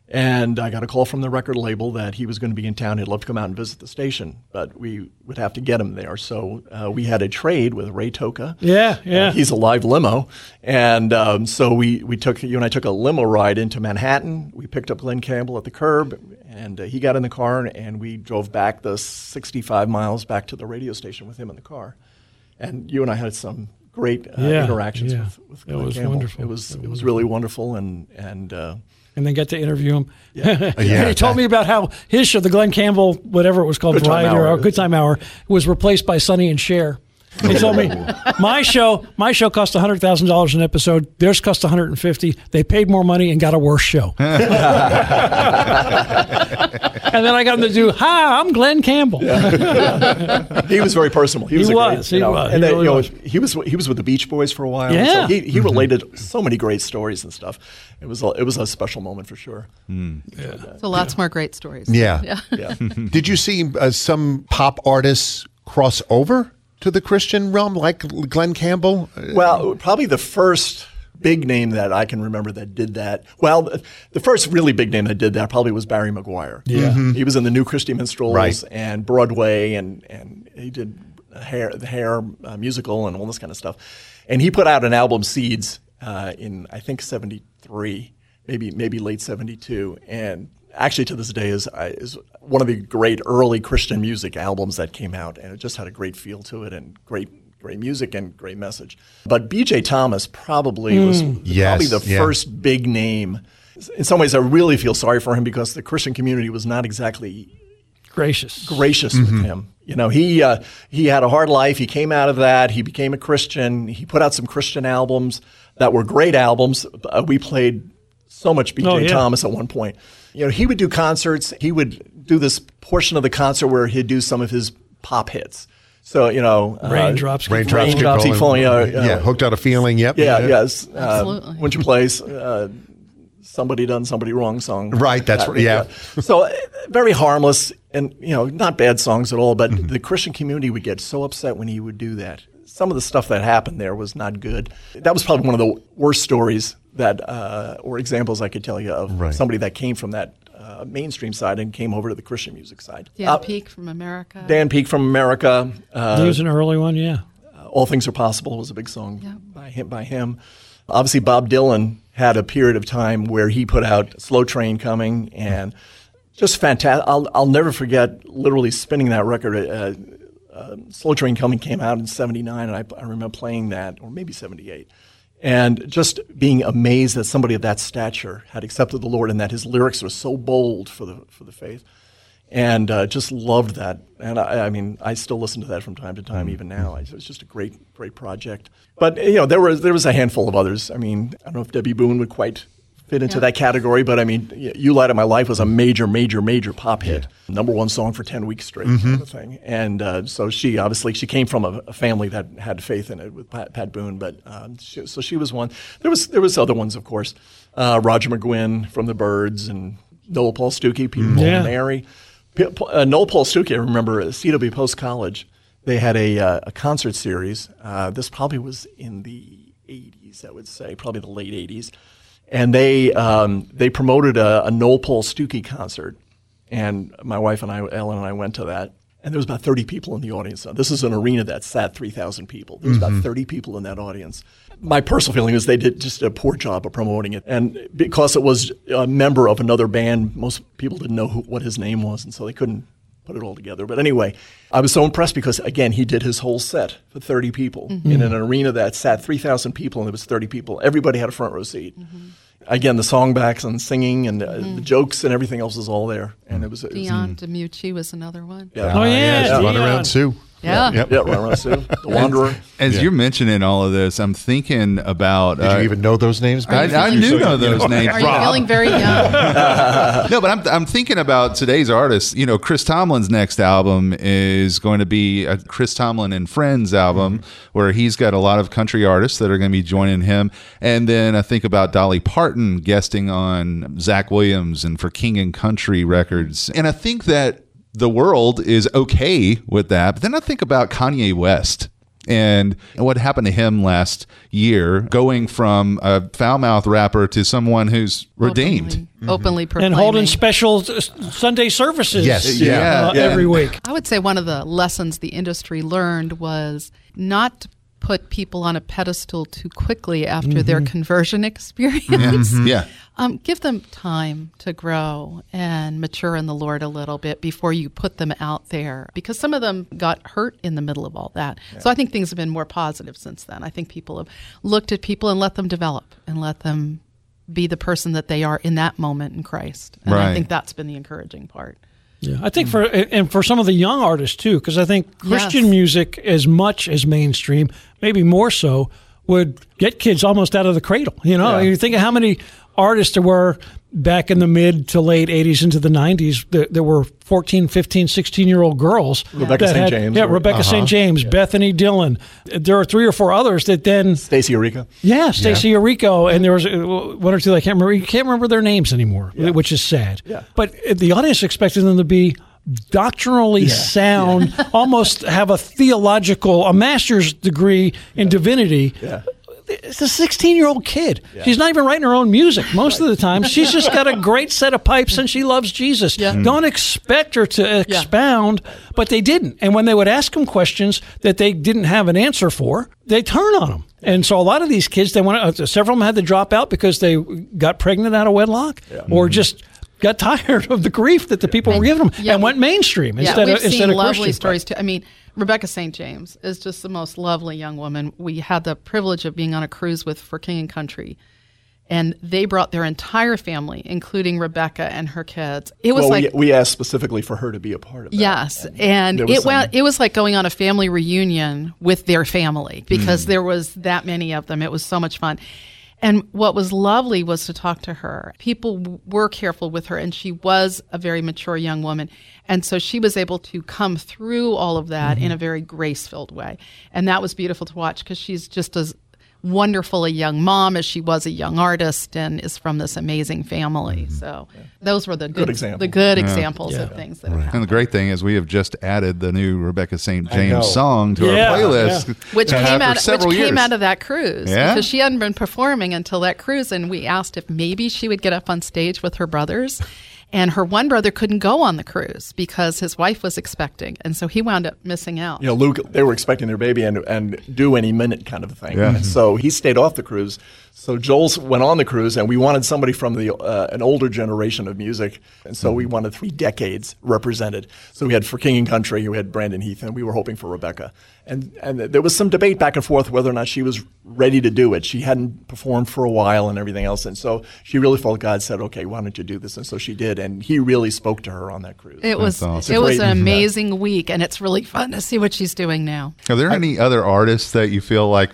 And I got a call from the record label that he was going to be in town. He'd love to come out and visit the station, but we would have to get him there. So uh, we had a trade with Ray Toka. yeah yeah Uh, he's a live limo, and um, so we we took you and I took a limo ride into Manhattan. We picked up Glen Campbell at the curb, and uh, he got in the car, and we drove back the 65 miles back to the radio station with him in the car. And you and I had some great uh, Yeah, interactions yeah. with, with It was Campbell. wonderful. It was It it was was really wonderful, and and. And then get to interview him. Yeah, oh, yeah he told me about how his show, the Glen Campbell, whatever it was called, Good Variety or Hour. Good Time Hour, was replaced by Sonny and Cher. He told me my show my show cost hundred thousand dollars an episode. Theirs cost one hundred and fifty. They paid more money and got a worse show. and then I got him to do. Hi, I'm Glen Campbell. he was very personal. He was. He was, Great, he you know, was, And he then, really you know, was. he was he was with the Beach Boys for a while. Yeah. So he he related so many great stories and stuff. It was a, it was a special moment for sure. Yeah, So lots more great stories. Yeah. Yeah. Yeah. Did you see uh, some pop artists cross over to the Christian realm, like Glen Campbell? Well, probably the first big name that I can remember that did that. Well, the- the first really big name that did that probably was Barry McGuire. Yeah, he was in the New Christy Minstrels Right. and Broadway, and and he did hair the hair uh, musical and all this kind of stuff. And he put out an album, Seeds, uh, in I think '73, maybe maybe late '72, and actually to this day is uh, is one of the great early Christian music albums that came out, and it just had a great feel to it and great great music and great message. But B.J. Thomas probably was Yes, probably the yeah. first big name. In some ways, I really feel sorry for him because the Christian community was not exactly Gracious. gracious Mm-hmm. with him. You know, he uh, he had a hard life. He came out of that. He became a Christian. He put out some Christian albums that were great albums. Uh, we played so much B.J. Oh, yeah. Thomas at one point. You know, he would do concerts. He would do this portion of the concert where he'd do some of his pop hits. So you know, uh, Raindrops. keep Raindrops, falling. keep Raindrops keep falling. falling, uh, uh, yeah, hooked out a feeling. Yep. yeah, yes. Uh, Absolutely. Winter Place, uh, somebody done somebody wrong song. Right, that's right, yeah. So uh, very harmless and you know not bad songs at all. But Mm-hmm. the Christian community would get so upset when he would do that. Some of the stuff that happened there was not good. That was probably one of the worst stories that uh, or examples I could tell you of Right. somebody that came from that uh, mainstream side and came over to the Christian music side. Dan Uh, Peak from America. Dan Peek from America. Uh, He was an early one, yeah. all Things Are Possible was a big song by him. By him, obviously Bob Dylan had a period of time where he put out "Slow Train Coming" and just fantastic. I'll I'll never forget literally spinning that record. Uh, uh, "Slow Train Coming" came out in '79, and I, I remember playing that, or maybe '78, and just being amazed that somebody of that stature had accepted the Lord and that his lyrics were so bold for the for the faith and uh, just loved that. And I, I mean, I still listen to that from time to time, even now. It's it's just a great, great project. But you know, there was there was a handful of others. I mean, I don't know if Debbie Boone would quite fit into Yeah. that category, but I mean, "You Light Up My Life" was a major, major, major pop hit, number one song for ten weeks straight, kind of thing. And uh, so she obviously she came from a, a family that had faith in it with Pat, Pat Boone, but um, she, so she was one. There was there was other ones, of course. Uh, Roger McGuinn from the Byrds and Noel Paul Stookey, Peter Paul Yeah. Mary. P- P- uh, Noel Paul Stookey, I remember at CW Post College, they had a, uh, a concert series. Uh, this probably was in the 80s, I would say, probably the late 80s. And they, um, they promoted a, a Noel Paul Stookey concert. And my wife and I, Ellen and I, went to that. And there was about 30 people in the audience. Now, this is an arena that sat 3,000 people. There was about 30 people in that audience. My personal feeling is they did just a poor job of promoting it. And because it was a member of another band, most people didn't know who, what his name was, and so they couldn't put it all together. But anyway, I was so impressed because, again, he did his whole set for 30 people mm-hmm. in an arena that sat 3,000 people, and there was 30 people. Everybody had a front row seat. Mm-hmm. Again, the songbacks and singing and uh, the mm-hmm. jokes and everything else was all there. And it was, it was Dion DiMucci was another one. yeah. Oh, yeah. just run around Sue. Yeah. Yep. Yeah, Run Around Sue, The Wanderer. As you're mentioning all of this, I'm thinking about. Did uh, you even know those names? I, back I then? do know those names. Are you feeling very young? no, but I'm, I'm thinking about today's artists. You know, Chris Tomlin's next album is going to be a Chris Tomlin and Friends album, where he's got a lot of country artists that are going to be joining him. And then I think about Dolly Parton guesting on Zach Williams and for King and Country Records. And I think that the world is okay with that. But then I think about Kanye West. And what happened to him last year, going from a foul mouth rapper to someone who's redeemed. Openly, openly And holding special Sunday services. Yes. Yeah. uh, Yeah. every week. I would say one of the lessons the industry learned was not to put people on a pedestal too quickly after their mm-hmm. conversion experience. Mm-hmm. Mm-hmm. Yeah. Um, give them time to grow and mature in the Lord a little bit before you put them out there because some of them got hurt in the middle of all that. So I think things have been more positive since then. I think people have looked at people and let them develop and let them be the person that they are in that moment in Christ. And Right. I think that's been the encouraging part. Yeah, I think for and for some of the young artists too, because I think Christian Yes. music, as much as mainstream, maybe more so, would get kids almost out of the cradle. You know, you think of how many artists there were back in the mid to late 80s into the 90s there, that were 14 15 16 year old girls Rebecca St. James, yeah or- rebecca st james bethany dillon there are three or four others that then Stacie Orrico. yeah, Stacie Orrico, and there was uh, one or two that I can't remember. You can't remember their names anymore, which is sad. Yeah. But the audience expected them to be doctrinally sound, almost have a theological, a master's degree in divinity. Yeah. It's a 16 year old kid. She's not even writing her own music most of the time. She's just got a great set of pipes and she loves Jesus. Yeah. Don't mm-hmm. expect her to expound, but they didn't. And when they would ask them questions that they didn't have an answer for, they turn on them. And so a lot of these kids, they want to, uh, several of them had to drop out because they got pregnant out of wedlock or mm-hmm. just got tired of the grief that the people were giving them yeah, and went mainstream Yeah, instead we've of seen instead of lovely Christian. stories too. I mean, Rebecca St. James is just the most lovely young woman. We had the privilege of being on a cruise with for King and Country, and they brought their entire family, including Rebecca and her kids. It was Well, like we, we asked specifically for her to be a part of that. Yes, and, was it went. It was like going on a family reunion with their family Mm. because there was that many of them. It was so much fun. And what was lovely was to talk to her. People were careful with her, and she was a very mature young woman. And so she was able to come through all of that Mm-hmm. in a very grace filled way. And that was beautiful to watch because she's just as wonderful a young mom as she was a young artist and is from this amazing family. Mm-hmm. So those were the good, example. the good examples of things that have happened. And the great thing is we have just added the new Rebecca St. James song to Yeah, our playlist, which to have came for out which several came out of that cruise Yeah? because she hadn't been performing until that cruise and we asked if maybe she would get up on stage with her brothers and her one brother couldn't go on the cruise because his wife was expecting and so he wound up missing out you know, Luke, they were expecting their baby and, and due any minute kind of thing. Yeah. And so he stayed off the cruise. So Joel's went on the cruise, and we wanted somebody from the uh, an older generation of music, and so we wanted three decades represented. So we had for King and Country, we had Brandon Heath, and we were hoping for Rebecca. And and there was some debate back and forth whether or not she was ready to do it. She hadn't performed for a while and everything else, and so she really felt God said, "Okay, why don't you do this?" And so she did, and he really spoke to her on that cruise. it was awesome. it was an amazing week and it's really fun to see what she's doing now Are there any other artists that you feel like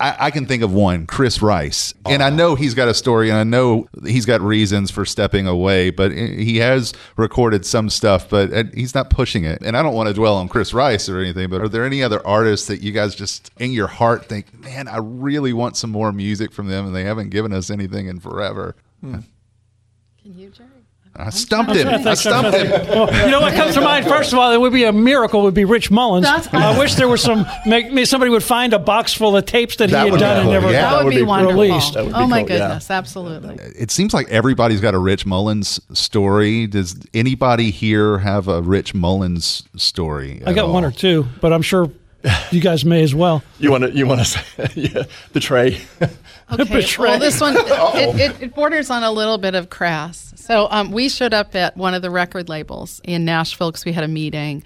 I, I can think of one, Chris Rice, and I know he's got a story, and I know he's got reasons for stepping away, but he has recorded some stuff, but uh, he's not pushing it. And I don't want to dwell on Chris Rice or anything, but are there any other artists that you guys just in your heart think, man, I really want some more music from them, and they haven't given us anything in forever? can you jerry I stumped him. I stumped him. Well, you know what comes to mind? First of all, it would be a miracle. Would be Rich Mullins. That's- I wish there was some. Make, me- somebody would find a box full of tapes that, That he had would be done and cool, never. yeah. that, that would would be, be wonderful released. That would be oh my cool, yeah. goodness absolutely It seems like everybody's got a Rich Mullins story. Does anybody here have a Rich Mullins story? I got one or two, but I'm sure you guys may as well. You want to you want to say yeah, the tray? Okay. Betray. Well, this one it, it, it borders on a little bit of crass. So um, we showed up at one of the record labels in Nashville because we had a meeting.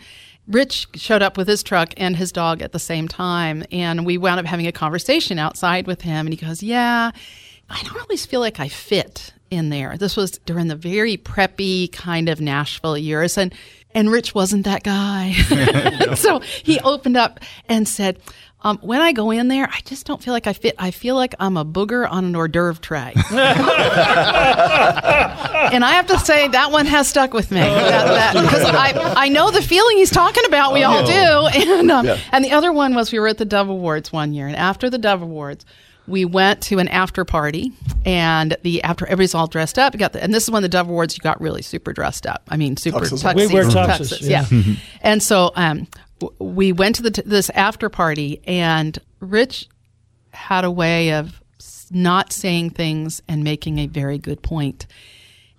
Rich showed up with his truck and his dog at the same time, and we wound up having a conversation outside with him. And he goes, "Yeah, I don't always feel like I fit in there." This was during the very preppy kind of Nashville years, and and Rich wasn't that guy. so he opened up and said. Um, when I go in there, I just don't feel like I fit. I feel like I'm a booger on an hors d'oeuvre tray. and I have to say that one has stuck with me because I, I know the feeling he's talking about. We all do. And um, and the other one was we were at the Dove Awards one year, and after the Dove Awards, we went to an after party, and the after everybody's all dressed up. Got the, and this is when the Dove Awards you got really super dressed up. I mean, super Tuxes. tuxes, We wear tuxes, tuxes, yeah. yeah. and so um, w- we went to the this after party, and Rich had a way of not saying things and making a very good point.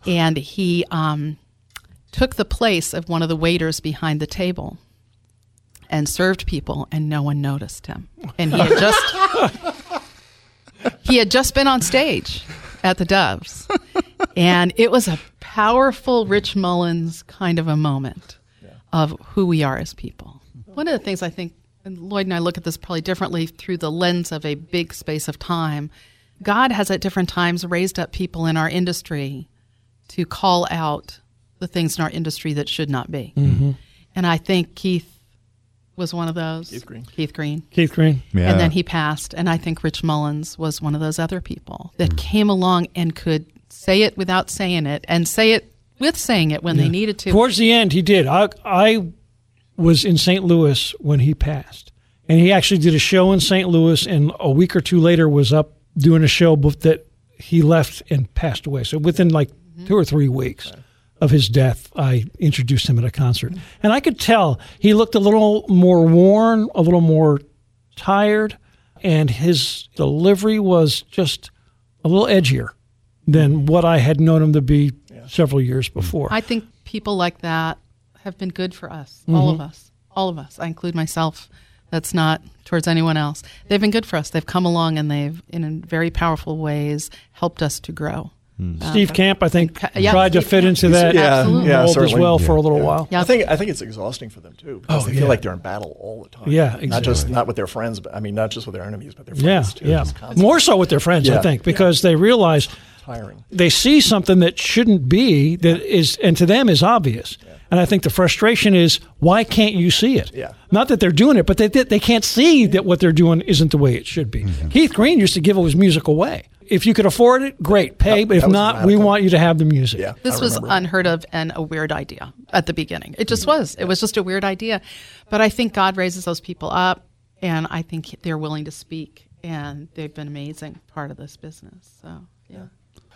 And he um, took the place of one of the waiters behind the table and served people, and no one noticed him. And he had just he had just been on stage at the Doves, and it was a powerful Rich Mullins kind of a moment of who we are as people. One of the things I think, and Lloyd and I look at this probably differently through the lens of a big space of time. God has at different times raised up people in our industry to call out the things in our industry that should not be. Mm-hmm. And I think Keith was one of those. Keith Green. Keith Green. Keith Green. Yeah. And then he passed. And I think Rich Mullins was one of those other people that came along and could say it without saying it and say it with saying it when they needed to. Towards the end, he did. I I was in St. Louis when he passed, and he actually did a show in St. Louis, and a week or two later was up doing a show that he left and passed away. So within like mm-hmm. two or three weeks of his death, I introduced him at a concert, mm-hmm. and I could tell he looked a little more worn, a little more tired, and his delivery was just a little edgier than mm-hmm. what I had known him to be several years before. I think people like that have been good for us, all of mm-hmm. us, all of us. I include myself. That's not towards anyone else. They've been good for us. They've come along and they've, in very powerful ways, helped us to grow. Hmm. Um, Steve Camp, I think, Ca- yeah, tried to fit Camp. into that Yeah, Absolutely. yeah, mold as certainly. well for a little while. Yeah. I think I think it's exhausting for them too because Oh, they yeah. feel like they're in battle all the time. Yeah, exactly. Not just not with their friends, but I mean not just with their enemies, but their Yeah, friends too. yeah. It's More so with their friends, I think, because they realize tiring. they see something that shouldn't be that is, and to them is obvious. And I think the frustration is, why can't you see it? Yeah. Not that they're doing it, but they they they can't see that what they're doing isn't the way it should be. Mm-hmm. Keith Green used to give his music away. If you could afford it, great, pay. Yep, but if not, we radical. want you to have the music. Yeah, This was unheard of and a weird idea at the beginning. It just was. It was just a weird idea. But I think God raises those people up, and I think they're willing to speak, and they've been amazing part of this business. So, yeah.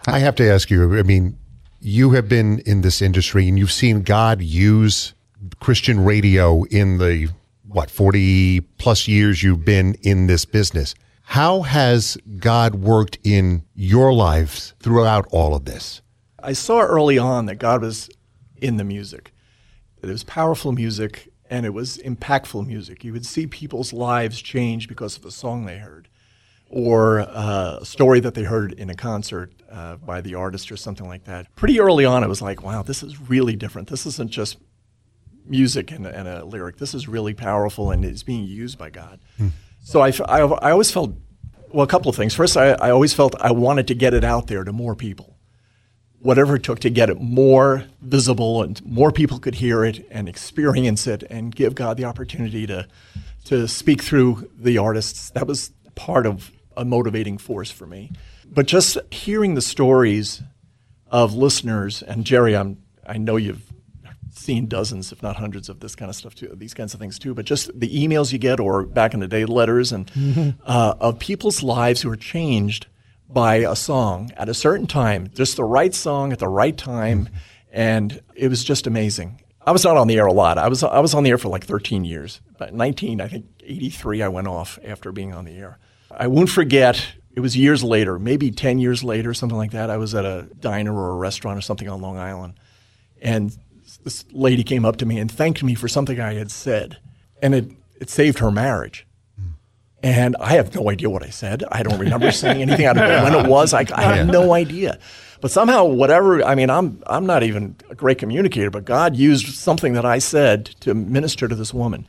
I have to ask you. I mean, you have been in this industry and you've seen God use Christian radio in the what forty plus years you've been in this business. How has God worked in your lives throughout all of this? I saw early on that God was in the music. It was powerful music and it was impactful music. You would see people's lives change because of a song they heard or uh, a story that they heard in a concert uh, by the artist or something like that. Pretty early on, it was like, wow, this is really different. This isn't just music and, and a lyric. This is really powerful and it's being used by God. So I, I always felt, well, a couple of things. First, I, I always felt I wanted to get it out there to more people whatever it took to get it more visible and more people could hear it and experience it and give God the opportunity to to speak through the artists. That was part of a motivating force for me. But just hearing the stories of listeners and Jerry, I'm I know you've seen dozens, if not hundreds, of this kind of stuff too, these kinds of things too. But just the emails you get, or back in the day, letters and uh, of people's lives who are changed by a song at a certain time, just the right song at the right time, and it was just amazing. I was not on the air a lot. I was I was on the air for like 13 years. But 19, I think 83, I went off after being on the air. I won't forget. It was years later, maybe 10 years later, something like that. I was at a diner or a restaurant or something on Long Island, and this lady came up to me and thanked me for something I had said, and it it saved her marriage. And I have no idea what I said. I don't remember saying anything. I don't know when it was. I, I have no idea. But somehow, whatever. I mean, I'm I'm not even a great communicator, but God used something that I said to minister to this woman,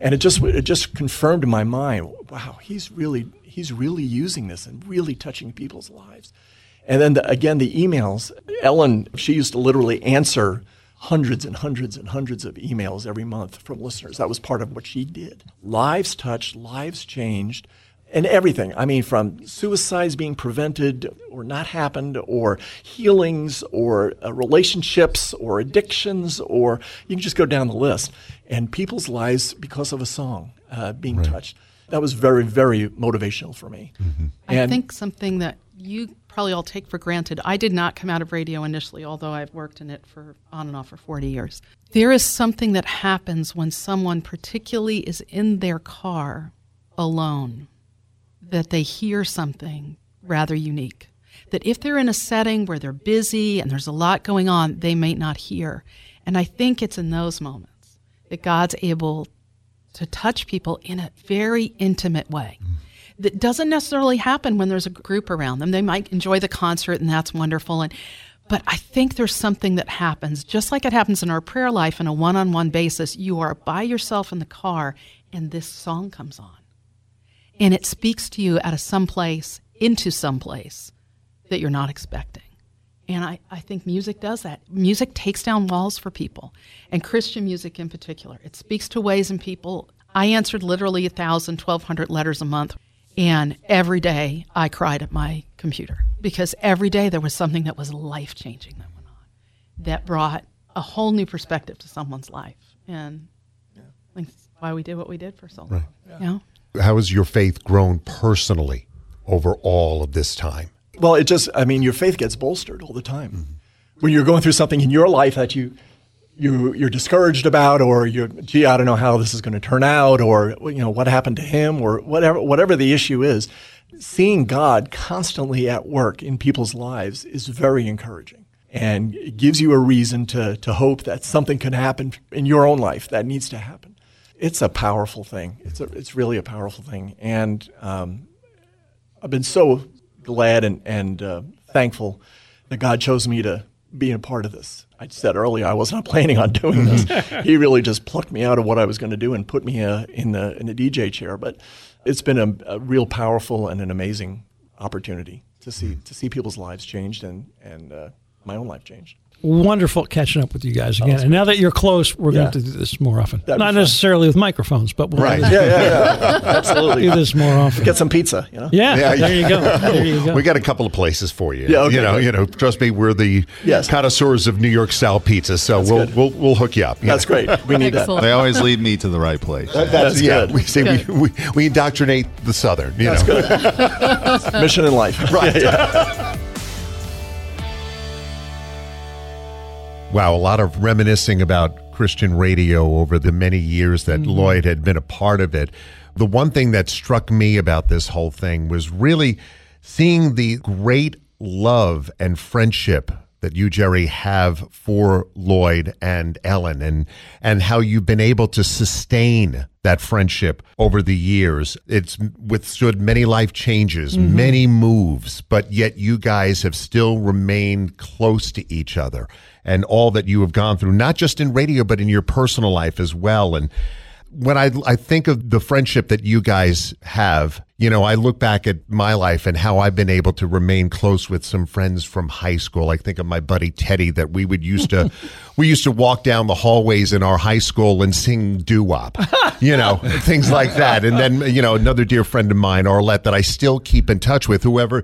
and it just it just confirmed in my mind. Wow, he's really he's really using this and really touching people's lives. And then the, again, the emails. Ellen, she used to literally answer hundreds and hundreds and hundreds of emails every month from listeners. That was part of what she did. Lives touched, lives changed, and everything. I mean, from suicides being prevented or not happened, or healings, or uh, relationships, or addictions, or you can just go down the list. And people's lives because of a song uh, being touched. That was very, very motivational for me. Mm-hmm. I And- think something that you probably all take for granted. I did not come out of radio initially, although I've worked in it for on and off for 40 years. There is something that happens when someone, particularly, is in their car alone, that they hear something rather unique. That if they're in a setting where they're busy and there's a lot going on, they may not hear. And I think it's in those moments that God's able to touch people in a very intimate way. That doesn't necessarily happen when there's a group around them. They might enjoy the concert and that's wonderful and but I think there's something that happens just like it happens in our prayer life on a one-on-one basis. You are by yourself in the car and this song comes on. And it speaks to you out of some place into some place that you're not expecting. And I, I think music does that. Music takes down walls for people, and Christian music in particular. It speaks to ways in people. I answered literally 1,000, 1,200 letters a month, and every day I cried at my computer because every day there was something that was life changing that went on that brought a whole new perspective to someone's life. And yeah. that's why we did what we did for so long. Right. Yeah. You know? How has your faith grown personally over all of this time? Well, it just, I mean, your faith gets bolstered all the time. Mm-hmm. When you're going through something in your life that you, you, you're discouraged about, or you're, gee, I don't know how this is going to turn out, or, you know, what happened to him, or whatever, whatever the issue is, seeing God constantly at work in people's lives is very encouraging. And it gives you a reason to, to hope that something can happen in your own life that needs to happen. It's a powerful thing. It's, a, it's really a powerful thing. And um, I've been so glad and, and uh, thankful that God chose me to be a part of this. I said earlier I was not planning on doing this. he really just plucked me out of what I was going to do and put me uh, in the in the DJ chair. But it's been a, a, real powerful and an amazing opportunity to see to see people's lives changed and and uh, my own life changed wonderful catching up with you guys again. And now that you're close, we're yeah. going to do this more often. That'd Not necessarily with microphones, but we'll right. yeah, yeah, yeah, absolutely. Do this more often. Get some pizza. You know. Yeah, yeah there you go. There you go. We got a couple of places for you. Yeah, okay, you know, good. you know. Trust me, we're the yes. connoisseurs of New York style pizza, so that's we'll, we'll we'll hook you up. You that's great. We need that. They always lead me to the right place. That, that's, that's, yeah. Good. We say we, we, we indoctrinate the Southern. You that's know. good. Mission in life. Right. Wow, a lot of reminiscing about Christian radio over the many years that mm-hmm. Lloyd had been a part of it. The one thing that struck me about this whole thing was really seeing the great love and friendship that you, Jerry, have for Lloyd and Ellen and and how you've been able to sustain that friendship over the years. It's withstood many life changes, mm-hmm. many moves, but yet you guys have still remained close to each other and all that you have gone through, not just in radio, but in your personal life as well. And when I, I think of the friendship that you guys have, you know, I look back at my life and how I've been able to remain close with some friends from high school. I think of my buddy Teddy that we would used to, we used to walk down the hallways in our high school and sing doo wop, you know, things like that. And then, you know, another dear friend of mine, Arlette, that I still keep in touch with, whoever,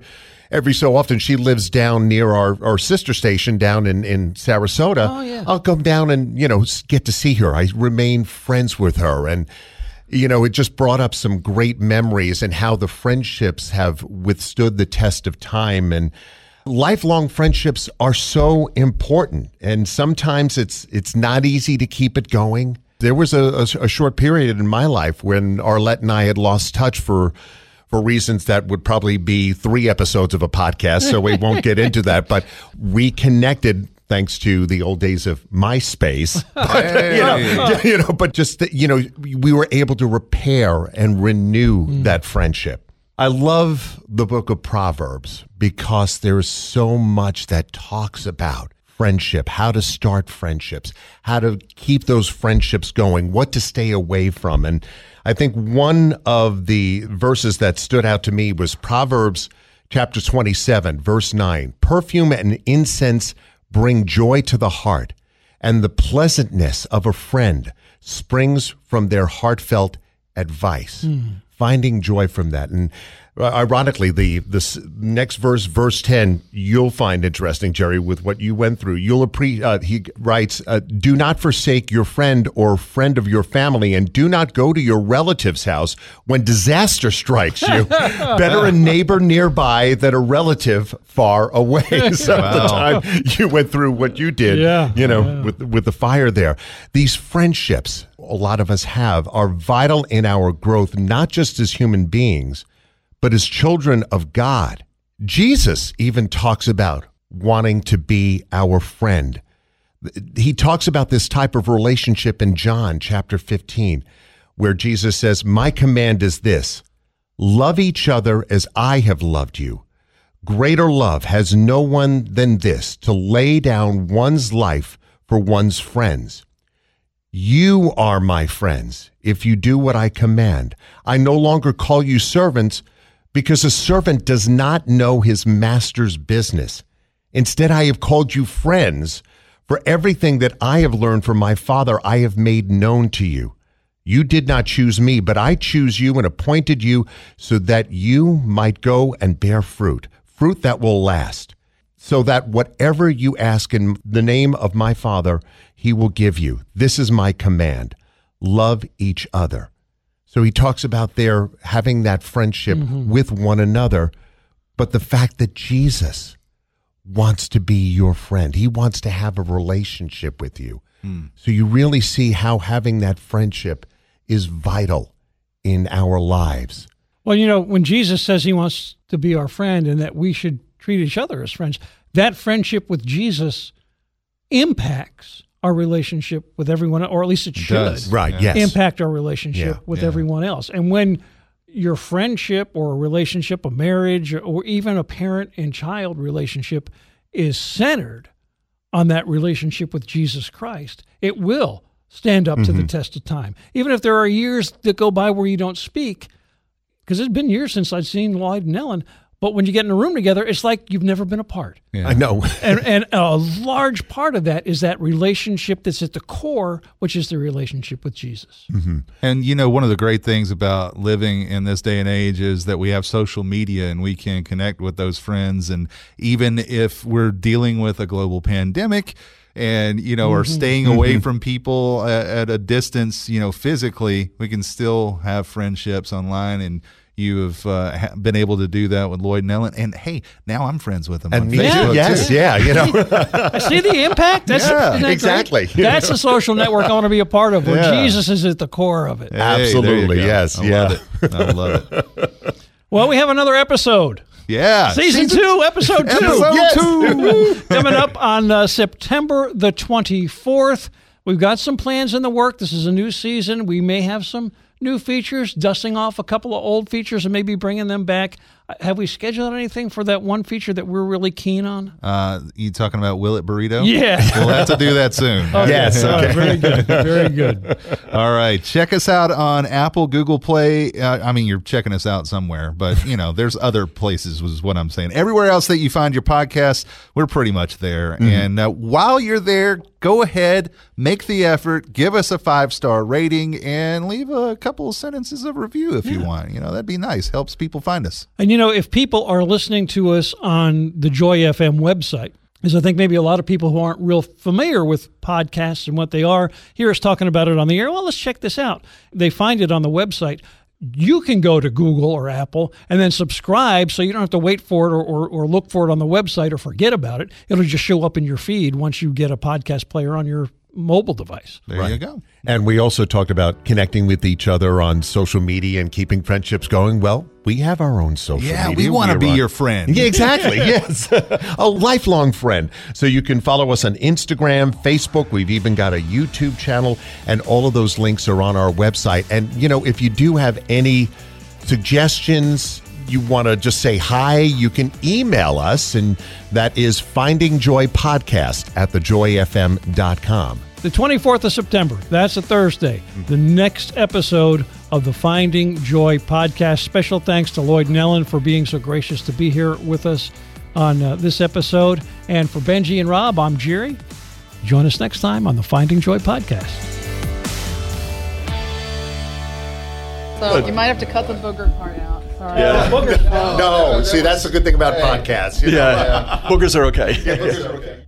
every so often she lives down near our, our sister station down in, in Sarasota. Oh, yeah. I'll come down and, you know, get to see her. I remain friends with her. And, you know, it just brought up some great memories and how the friendships have withstood the test of time. And lifelong friendships are so important. And sometimes it's, it's not easy to keep it going. There was a, a, a short period in my life when Arlette and I had lost touch for for reasons that would probably be three episodes of a podcast, so we won't get into that. But reconnected thanks to the old days of MySpace. But, hey. you, know, you know, but just that, you know, we were able to repair and renew mm. that friendship. I love the book of Proverbs because there's so much that talks about friendship, how to start friendships, how to keep those friendships going, what to stay away from. And I think one of the verses that stood out to me was Proverbs chapter 27, verse 9. Perfume and incense bring joy to the heart, and the pleasantness of a friend springs from their heartfelt advice. Mm. Finding joy from that. And ironically, the this next verse, verse ten, you'll find interesting, Jerry, with what you went through. You'll appreciate. Uh, he writes, uh, "Do not forsake your friend or friend of your family, and do not go to your relative's house when disaster strikes you. Better a neighbor nearby than a relative far away." so wow. the time you went through what you did, yeah, you know, yeah. with with the fire there, these friendships a lot of us have are vital in our growth, not just as human beings but as children of God. Jesus even talks about wanting to be our friend. He talks about this type of relationship in John chapter 15, where Jesus says, My command is this love each other as I have loved you. Greater love has no one than this to lay down one's life for one's friends. You are my friends if you do what I command. I no longer call you servants because a servant does not know his master's business. Instead, I have called you friends, for everything that I have learned from my Father I have made known to you. You did not choose me, but I choose you and appointed you so that you might go and bear fruit, fruit that will last, so that whatever you ask in the name of my Father, he will give you. This is my command love each other. So he talks about their having that friendship mm-hmm. with one another, but the fact that Jesus wants to be your friend, he wants to have a relationship with you. Hmm. So you really see how having that friendship is vital in our lives. Well, you know, when Jesus says he wants to be our friend and that we should treat each other as friends, that friendship with Jesus impacts our relationship with everyone, or at least it should does. Right, yes. impact our relationship Yeah, with yeah. everyone else. And when your friendship or a relationship, a marriage, or even a parent and child relationship is centered on that relationship with Jesus Christ, it will stand up to Mm-hmm. the test of time. Even if there are years that go by where you don't speak, because it's been years since I've seen Lloyd and Ellen, but when you get in a room together, it's like you've never been apart. I know. And, and a large part of that is that relationship that's at the core, which is the relationship with Jesus. Mm-hmm. And you know, one of the great things about living in this day and age is that we have social media and we can connect with those friends. And even if we're dealing with a global pandemic and, you know, are mm-hmm. staying away mm-hmm. from people at, at a distance, you know, physically, we can still have friendships online. And you have uh, been able to do that with Lloyd and Ellen. And hey, now I'm friends with them And on me Facebook. too. Yes, too. yeah, you know. See the impact? That's, Yeah, isn't great? exactly. That's the social network I want to be a part of, where Yeah. Jesus is at the core of it. Hey, Absolutely, go. yes, I yeah. love it. I love it. Well, we have another episode. Yeah. Season, two, episode two. Episode Yes. two. Coming up on uh, September the 24th. We've got some plans in the work. This is a new season. We may have some new features, dusting off a couple of old features and maybe bringing them back. Uh, Have we scheduled anything for that one feature that we're really keen on? Uh, you talking about Will It Burrito? Yeah. We'll have to do that soon. Yes, All right, okay. very good. Very good. All right. Check us out on Apple, Google Play. Uh, I mean, you're checking us out somewhere, but you know, there's other places. Was what I'm saying. Everywhere else that you find your podcast, we're pretty much there. And uh, while you're there, go ahead, make the effort, give us a five star rating, and leave a couple of sentences of review if you want. You know, that'd be nice. Helps people find us. And you know, if people are listening to us on the Joy FM website, because I think maybe a lot of people who aren't real familiar with podcasts and what they are hear us talking about it on the air. Well, let's check this out. They find it on the website. You can go to Google or Apple and then subscribe so you don't have to wait for it or, or, or look for it on the website or forget about it. It'll just show up in your feed once you get a podcast player on your mobile device. There you go. And we also talked about connecting with each other on social media and keeping friendships going. Well, we have our own social Yeah, media. we want to be on- your friend. Yeah, exactly. yes. a lifelong friend. So you can follow us on Instagram, Facebook. We've even got a YouTube channel, and all of those links are on our website. And, you know, if you do have any suggestions, you want to just say hi, you can email us, and that is findingjoypodcast at thejoyfm.com. The 24th of September, that's a Thursday, the next episode of the Finding Joy podcast. Special thanks to Lloyd and Ellen for being so gracious to be here with us on uh, this episode. And for Benji and Rob, I'm Jerry. Join us next time on the Finding Joy podcast. So you might have to cut the booger part out. Sorry. No, see, that's the good thing about podcasts. you know? Yeah, boogers are okay. Yeah, boogers are okay.